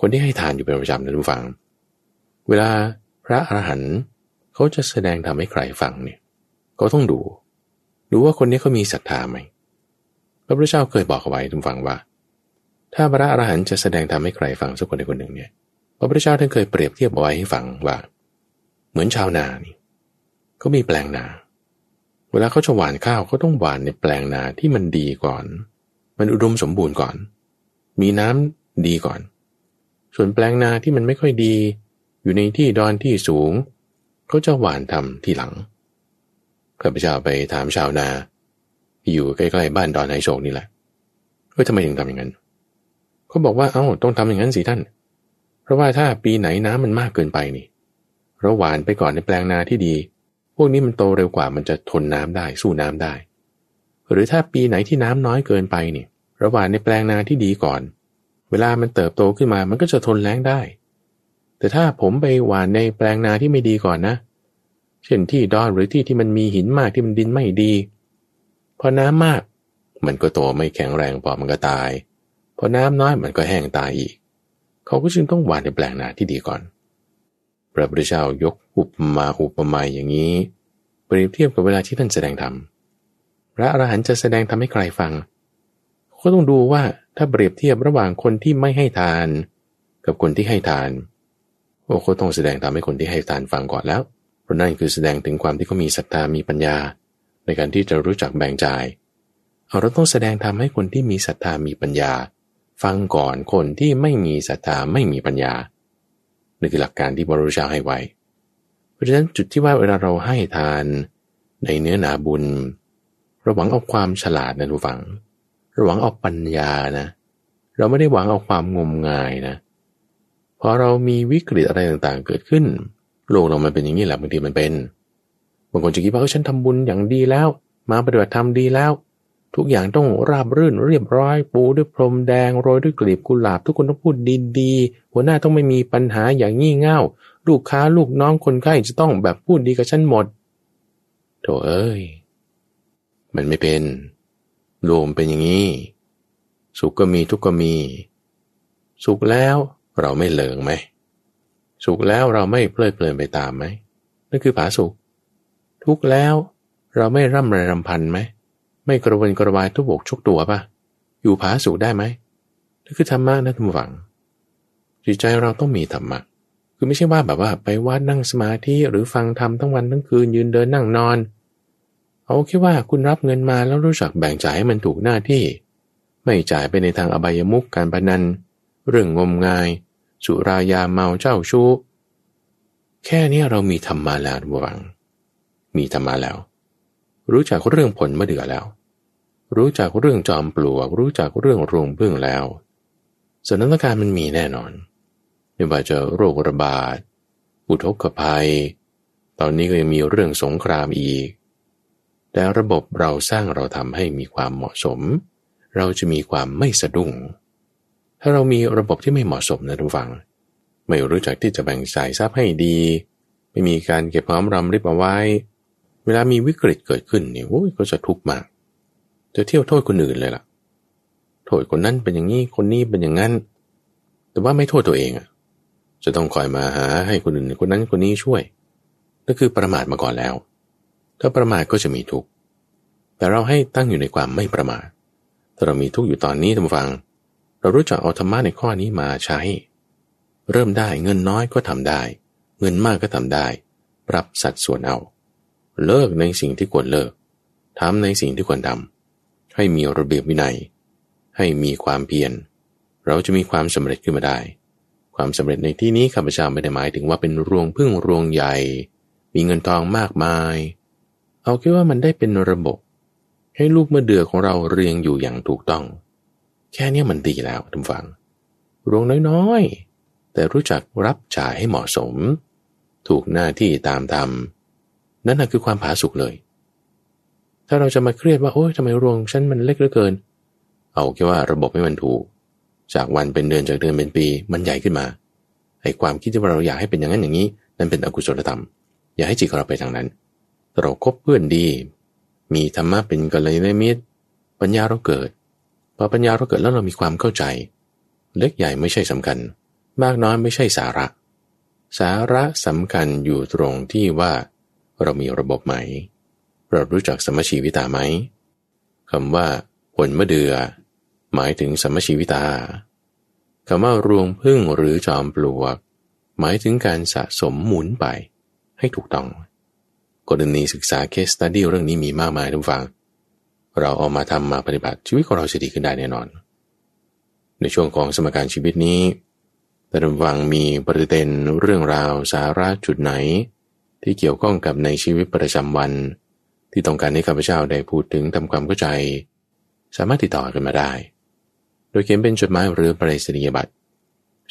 คนที่ให้ทานอยู่เป็นประจำนะทุกฝัง เวลาพระอรหันต์เขาจะแสดงทำให้ใครฟังเนี่ยก็ต้องดู ดูว่าคนนี้เขามีศรัทธาไหมพระพุทธเจ้าเคยบอกเอาไว้ทุกฝังว่า ถ้าพระอรหันต์จะแสดงทำให้ใครฟังสักคนใดคนหนึ่งเนี่ยพระพุทธเจ้าท่านเคยเปรียบเทียบเอาไว้ให้ฟังว่า เหมือนชาวนานี่เขามีแปลงนา เวลาเขาจะหว่านข้าวเขาต้องหว่านในแปลงนาที่มันดีก่อน มันอุดมสมบูรณ์ก่อน มีน้ำดีก่อน ส่วนแปลงนาที่มันไม่ค่อยดี อยู่ในที่ดอนที่สูง เขาจะหว่านทำที่หลังข้าพเจ้าไปถามชาวนาที่อยู่ใกล้ๆบ้านดอนไฮโศกนี่แหละเฮ้ทำไมถึงทำอย่างนั้นเขาบอกว่าเอา้าต้องทำอย่างนั้นสิท่าน เพราะว่าถ้าปีไหนน้ำมันมากเกินไปนี่เราหวานไปก่อนในแปลงนาที่ดี พวกนี้มันโตเร็วกว่ามันจะทนน้ำได้สู้น้ำได้ หรือถ้าปีไหนที่น้ำน้อยเกินไปนี่ระหว่างในแปลงนาที่ดีก่อน เวลามันเติบโตขึ้นมามันก็จะทนแล้งได้ แต่ถ้าผมไปหว่านในแปลงนาที่ไม่ดีก่อนนะ เช่นที่ดอนหรือที่ที่มันมีหินมากที่มันดินไม่ดี พอน้ำมาก มันก็โตไม่แข็งแรงพอมันก็ตาย พอน้ำน้อยมันก็แห้งตายอีก เขาก็จึงต้องหว่านในแปลงนาที่ดีก่อน พระพุทธเจ้ายกอุปมาอุปไมยอย่างนี้ เปรียบเทียบกับเวลาที่ท่านแสดงธรรมพระอรหันต์จะแสดงธรรมให้ใครฟัง ก็ต้องดูว่าถ้าเปรียบเทียบระหว่างคนที่ไม่ให้ทาน กับคนที่ให้ทาน โอ้เขาต้องแสดงธรรมให้คนที่ให้ทานฟังก่อนแล้ว เพราะนั่นคือแสดงถึงความที่เขามีศรัทธามีปัญญา ในการที่จะรู้จักแบ่งจ่ายเอาเราต้องแสดงธรรมให้คนที่มีศรัทธามีปัญญา ฟังก่อนคนที่ไม่มีศรัทธาไม่มีปัญญานี่คือหลักการที่บรุษาให้ไว้ เพราะฉะนั้นจุดที่ว่าเวลาเราให้ทานในเนื้อนาบุญเราหวังเอาความฉลาดนะทุกฝังเราหวังเอาปัญญานะ เราไม่ได้หวังเอาความงมงายนะ พอเรามีวิกฤตอะไรต่างๆ เกิดขึ้น โลกเรามันเป็นอย่างนี้แหละบางทีมันเป็นบางคนจะคิดว่าเออฉันทำบุญอย่างดีแล้ว มาปฏิบัติธรรมดีแล้ว ทุกอย่างต้องราบรื่นเรียบร้อย ปูด้วยพรมแดงโรยด้วยกลีบกุหลาบ ทุกคนต้องพูดดีๆหัวหน้าต้องไม่มีปัญหาอย่างงี่เง่าลูกค้าลูกน้องคนไข้จะต้องแบบพูดดีกับฉันหมดโถเอ้ย มันไม่เป็นรวมเป็นอย่างนี้ สุขก็มีทุกข์ก็มี สุขแล้ว เราไม่เหลิงไหม สุขแล้วเราไม่เพลิดเพลินไปตามไหมนั่นคือผาสุข ทุกแล้วเราไม่ร่ำไรรำพันไหม ไม่กระวนกระวายทุบบกชุกตัวปะอยู่ผาสุขได้ไหมนั่นคือธรรมะนะทุกฝัง จิตใจเราต้องมีธรรมะคือไม่ใช่ว่าแบบว่าไปวัดนั่งสมาธิหรือฟังธรรมทั้งวันทั้งคืนยืนเดินนั่งนอนเอาแค่ว่าคุณรับเงินมาแล้วรู้จักแบ่งจ่ายให้มันถูกหน้าที่ ไม่จ่ายไปในทางอบายมุกการพนัน เรื่องงมงาย สุรายาเมาเจ้าชู้ แค่นี้เรามีธรรมมาแล้วบวัง มีธรรมมาแล้ว รู้จักเรื่องผลมะเดือแล้ว รู้จักเรื่องจอมปลวก รู้จักเรื่องรวงพึ่งแล้วสถานการณ์มันมีแน่นอนไม่ว่าจะโรคระบาด อุทกภัย ตอนนี้ก็ยังมีเรื่องสงครามอีก แต่ระบบเราสร้างเราทำให้มีความเหมาะสม เราจะมีความไม่สะดุ้ง ถ้าเรามีระบบที่ไม่เหมาะสมนะทุกฝัง ไม่รู้จักที่จะแบ่งสายทรัพย์ให้ดี ไม่มีการเก็บพร้อมรำริบเอาไว้ เวลามีวิกฤตเกิดขึ้นเนี่ยโอ้ยก็จะทุกข์มากจะเที่ยวโทษคนอื่นเลยล่ะ โทษคนนั้นเป็นอย่างนี้คนนี้เป็นอย่างนั้น แต่ว่าไม่โทษตัวเองอะจะต้องคอยมาหาให้คนอื่นคนนั้นคนนี้ช่วยนั่นคือประมาทมาก่อนแล้ว ถ้าประมาทก็จะมีทุกข์แต่เราให้ตั้งอยู่ในความไม่ประมาทถ้าเรามีทุกข์อยู่ตอนนี้ท่านฟัง เรารู้จักเอาธรรมะในข้อนี้มาใช้ เริ่มได้เงินน้อยก็ทำได้ เงินมากก็ทำได้ ปรับสัดส่วนเอา เลิกในสิ่งที่ควรเลิกทำในสิ่งที่ควรทำให้มีระเบียบวินัย ให้มีความเพียรเราจะมีความสำเร็จขึ้นมาได้ ความสำเร็จในที่นี้ข้าพเจ้าไม่ได้หมายถึงว่าเป็นรวงพึ่งรวงใหญ่ มีเงินทองมากมาย เอาแค่ว่ามันได้เป็นระบบ ให้ลูกเมื่อเดือของเราเรียงอยู่อย่างถูกต้อง แค่นี้มันดีแล้วทุกฝังรวงน้อยๆ แต่รู้จักรับจ่ายให้เหมาะสม ถูกหน้าที่ตามธรรมนั่นคือความผาสุกเลย ถ้าเราจะมาเครียดว่าโอ๊ยทำไมรวงฉันมันเล็กเหลือเกิน เอาแค่ว่าระบบให้มันถูก จากวันเป็นเดือนจากเดือนเป็นปี มันใหญ่ขึ้นมาไอ้ความคิดที่ว่าเราอยากให้เป็นอย่างนั้นอย่างนี้ นั่นเป็นอกุศลธรรม อย่าให้จิตของเราไปทางนั้นเราคบเพื่อนดี มีธรรมะเป็นกัลยาณมิตร ปัญญาเราเกิด อปัญญาเราเกิดแล้วเรามีความเข้าใจ เล็กใหญ่ไม่ใช่สำคัญ มากน้อยไม่ใช่สาระ สาระสำคัญอยู่ตรงที่ว่า เรามีระบบไหม เรารู้จักสมชีวิตาไหมคำว่าผลมะเดือ หมายถึงสมชีวิตาคำว่ารวงพึ่งหรือจอมปลวก หมายถึงการสะสมหมุนไป ให้ถูกต้องกรณีศึกษาเคสตัดดี้เรื่องนี้มีมากมายทุกฟัง เราเอามาทำมาปฏิบัติชีวิตของเราจะดีขึ้นได้แน่นอน ในช่วงของสมการชีวิตนี้แต่ทุกฟังมีประเด็นเรื่องราวสาระจุดไหน ที่เกี่ยวข้องกับในชีวิตประจำวัน ที่ต้องการให้ข้าพเจ้าได้พูดถึงทำความเข้าใจ สามารถติดต่อกันมาได้ โดยเขียนเป็นจดหมายหรือปริศนียบัตร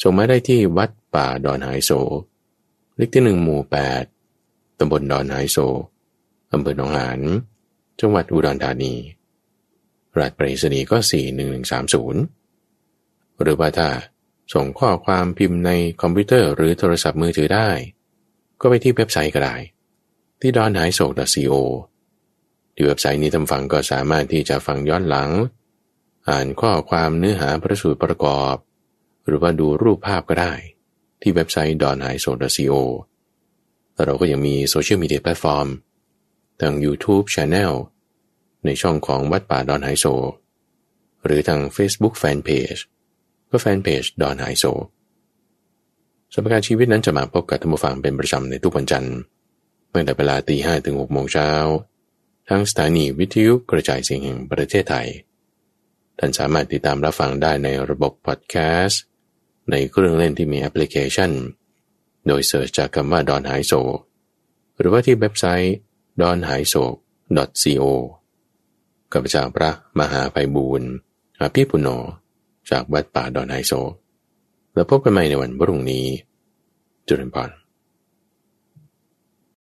ส่งมาได้ที่วัดป่าดอนหายโศเลขที่หนึ่งหมู่แปดตำบลดอนหายโศอำเภอหนองหาน จังหวัดอุดรธานี รหัสปริศนีย์ก็สี่หนึ่งหรือว่าถ้าส่งข้อความพิมพ์ในคอมพิวเตอร์หรือโทรศัพท์มือถือได้ ก็ไปที่เว็บไซต์ก็ได้ ที่ดอนหายโศก .co ที่เว็บไซต์นี้ทำฟังก็สามารถที่จะฟังย้อนหลัง อ่านข้อความเนื้อหาพระสูตรประกอบ หรือว่าดูรูปภาพก็ได้ ที่เว็บไซต์ดอนหายโศก .co แต่เราก็ยังมีโซเชียลมีเดียแพลตฟอร์มทาง YouTube Channel ในช่องของวัดป่าดอนหายโศก หรือทาง Facebook Fanpage ก็แฟนเพจดอนหายโศกสมการชีวิตนั้นจะมาพบกับท่านผู้ฟังเป็นประจำในทุกวันจันทร์ตั้งแต่เวลาตีห้ถึงหกโมงเช้าทั้งสถานีวิทยุกระจายเสียงแห่งประเทศไทย ท่านสามารถติดตามรับฟังได้ในระบบพอดแคสต์ ในเครื่องเล่นที่มีแอปพลิเคชัน โดยเสิร์ชจากคำว่าดอนหายโศหรือว่าที่เว็บไซต์ d o n h a i s o co กับจากพระมหาไพบูรณ์อาภิปุโนจากวัดป่าดอนไฮโซ แล้วพบกันใหม่ในวันพรุ่งนี้จุลพร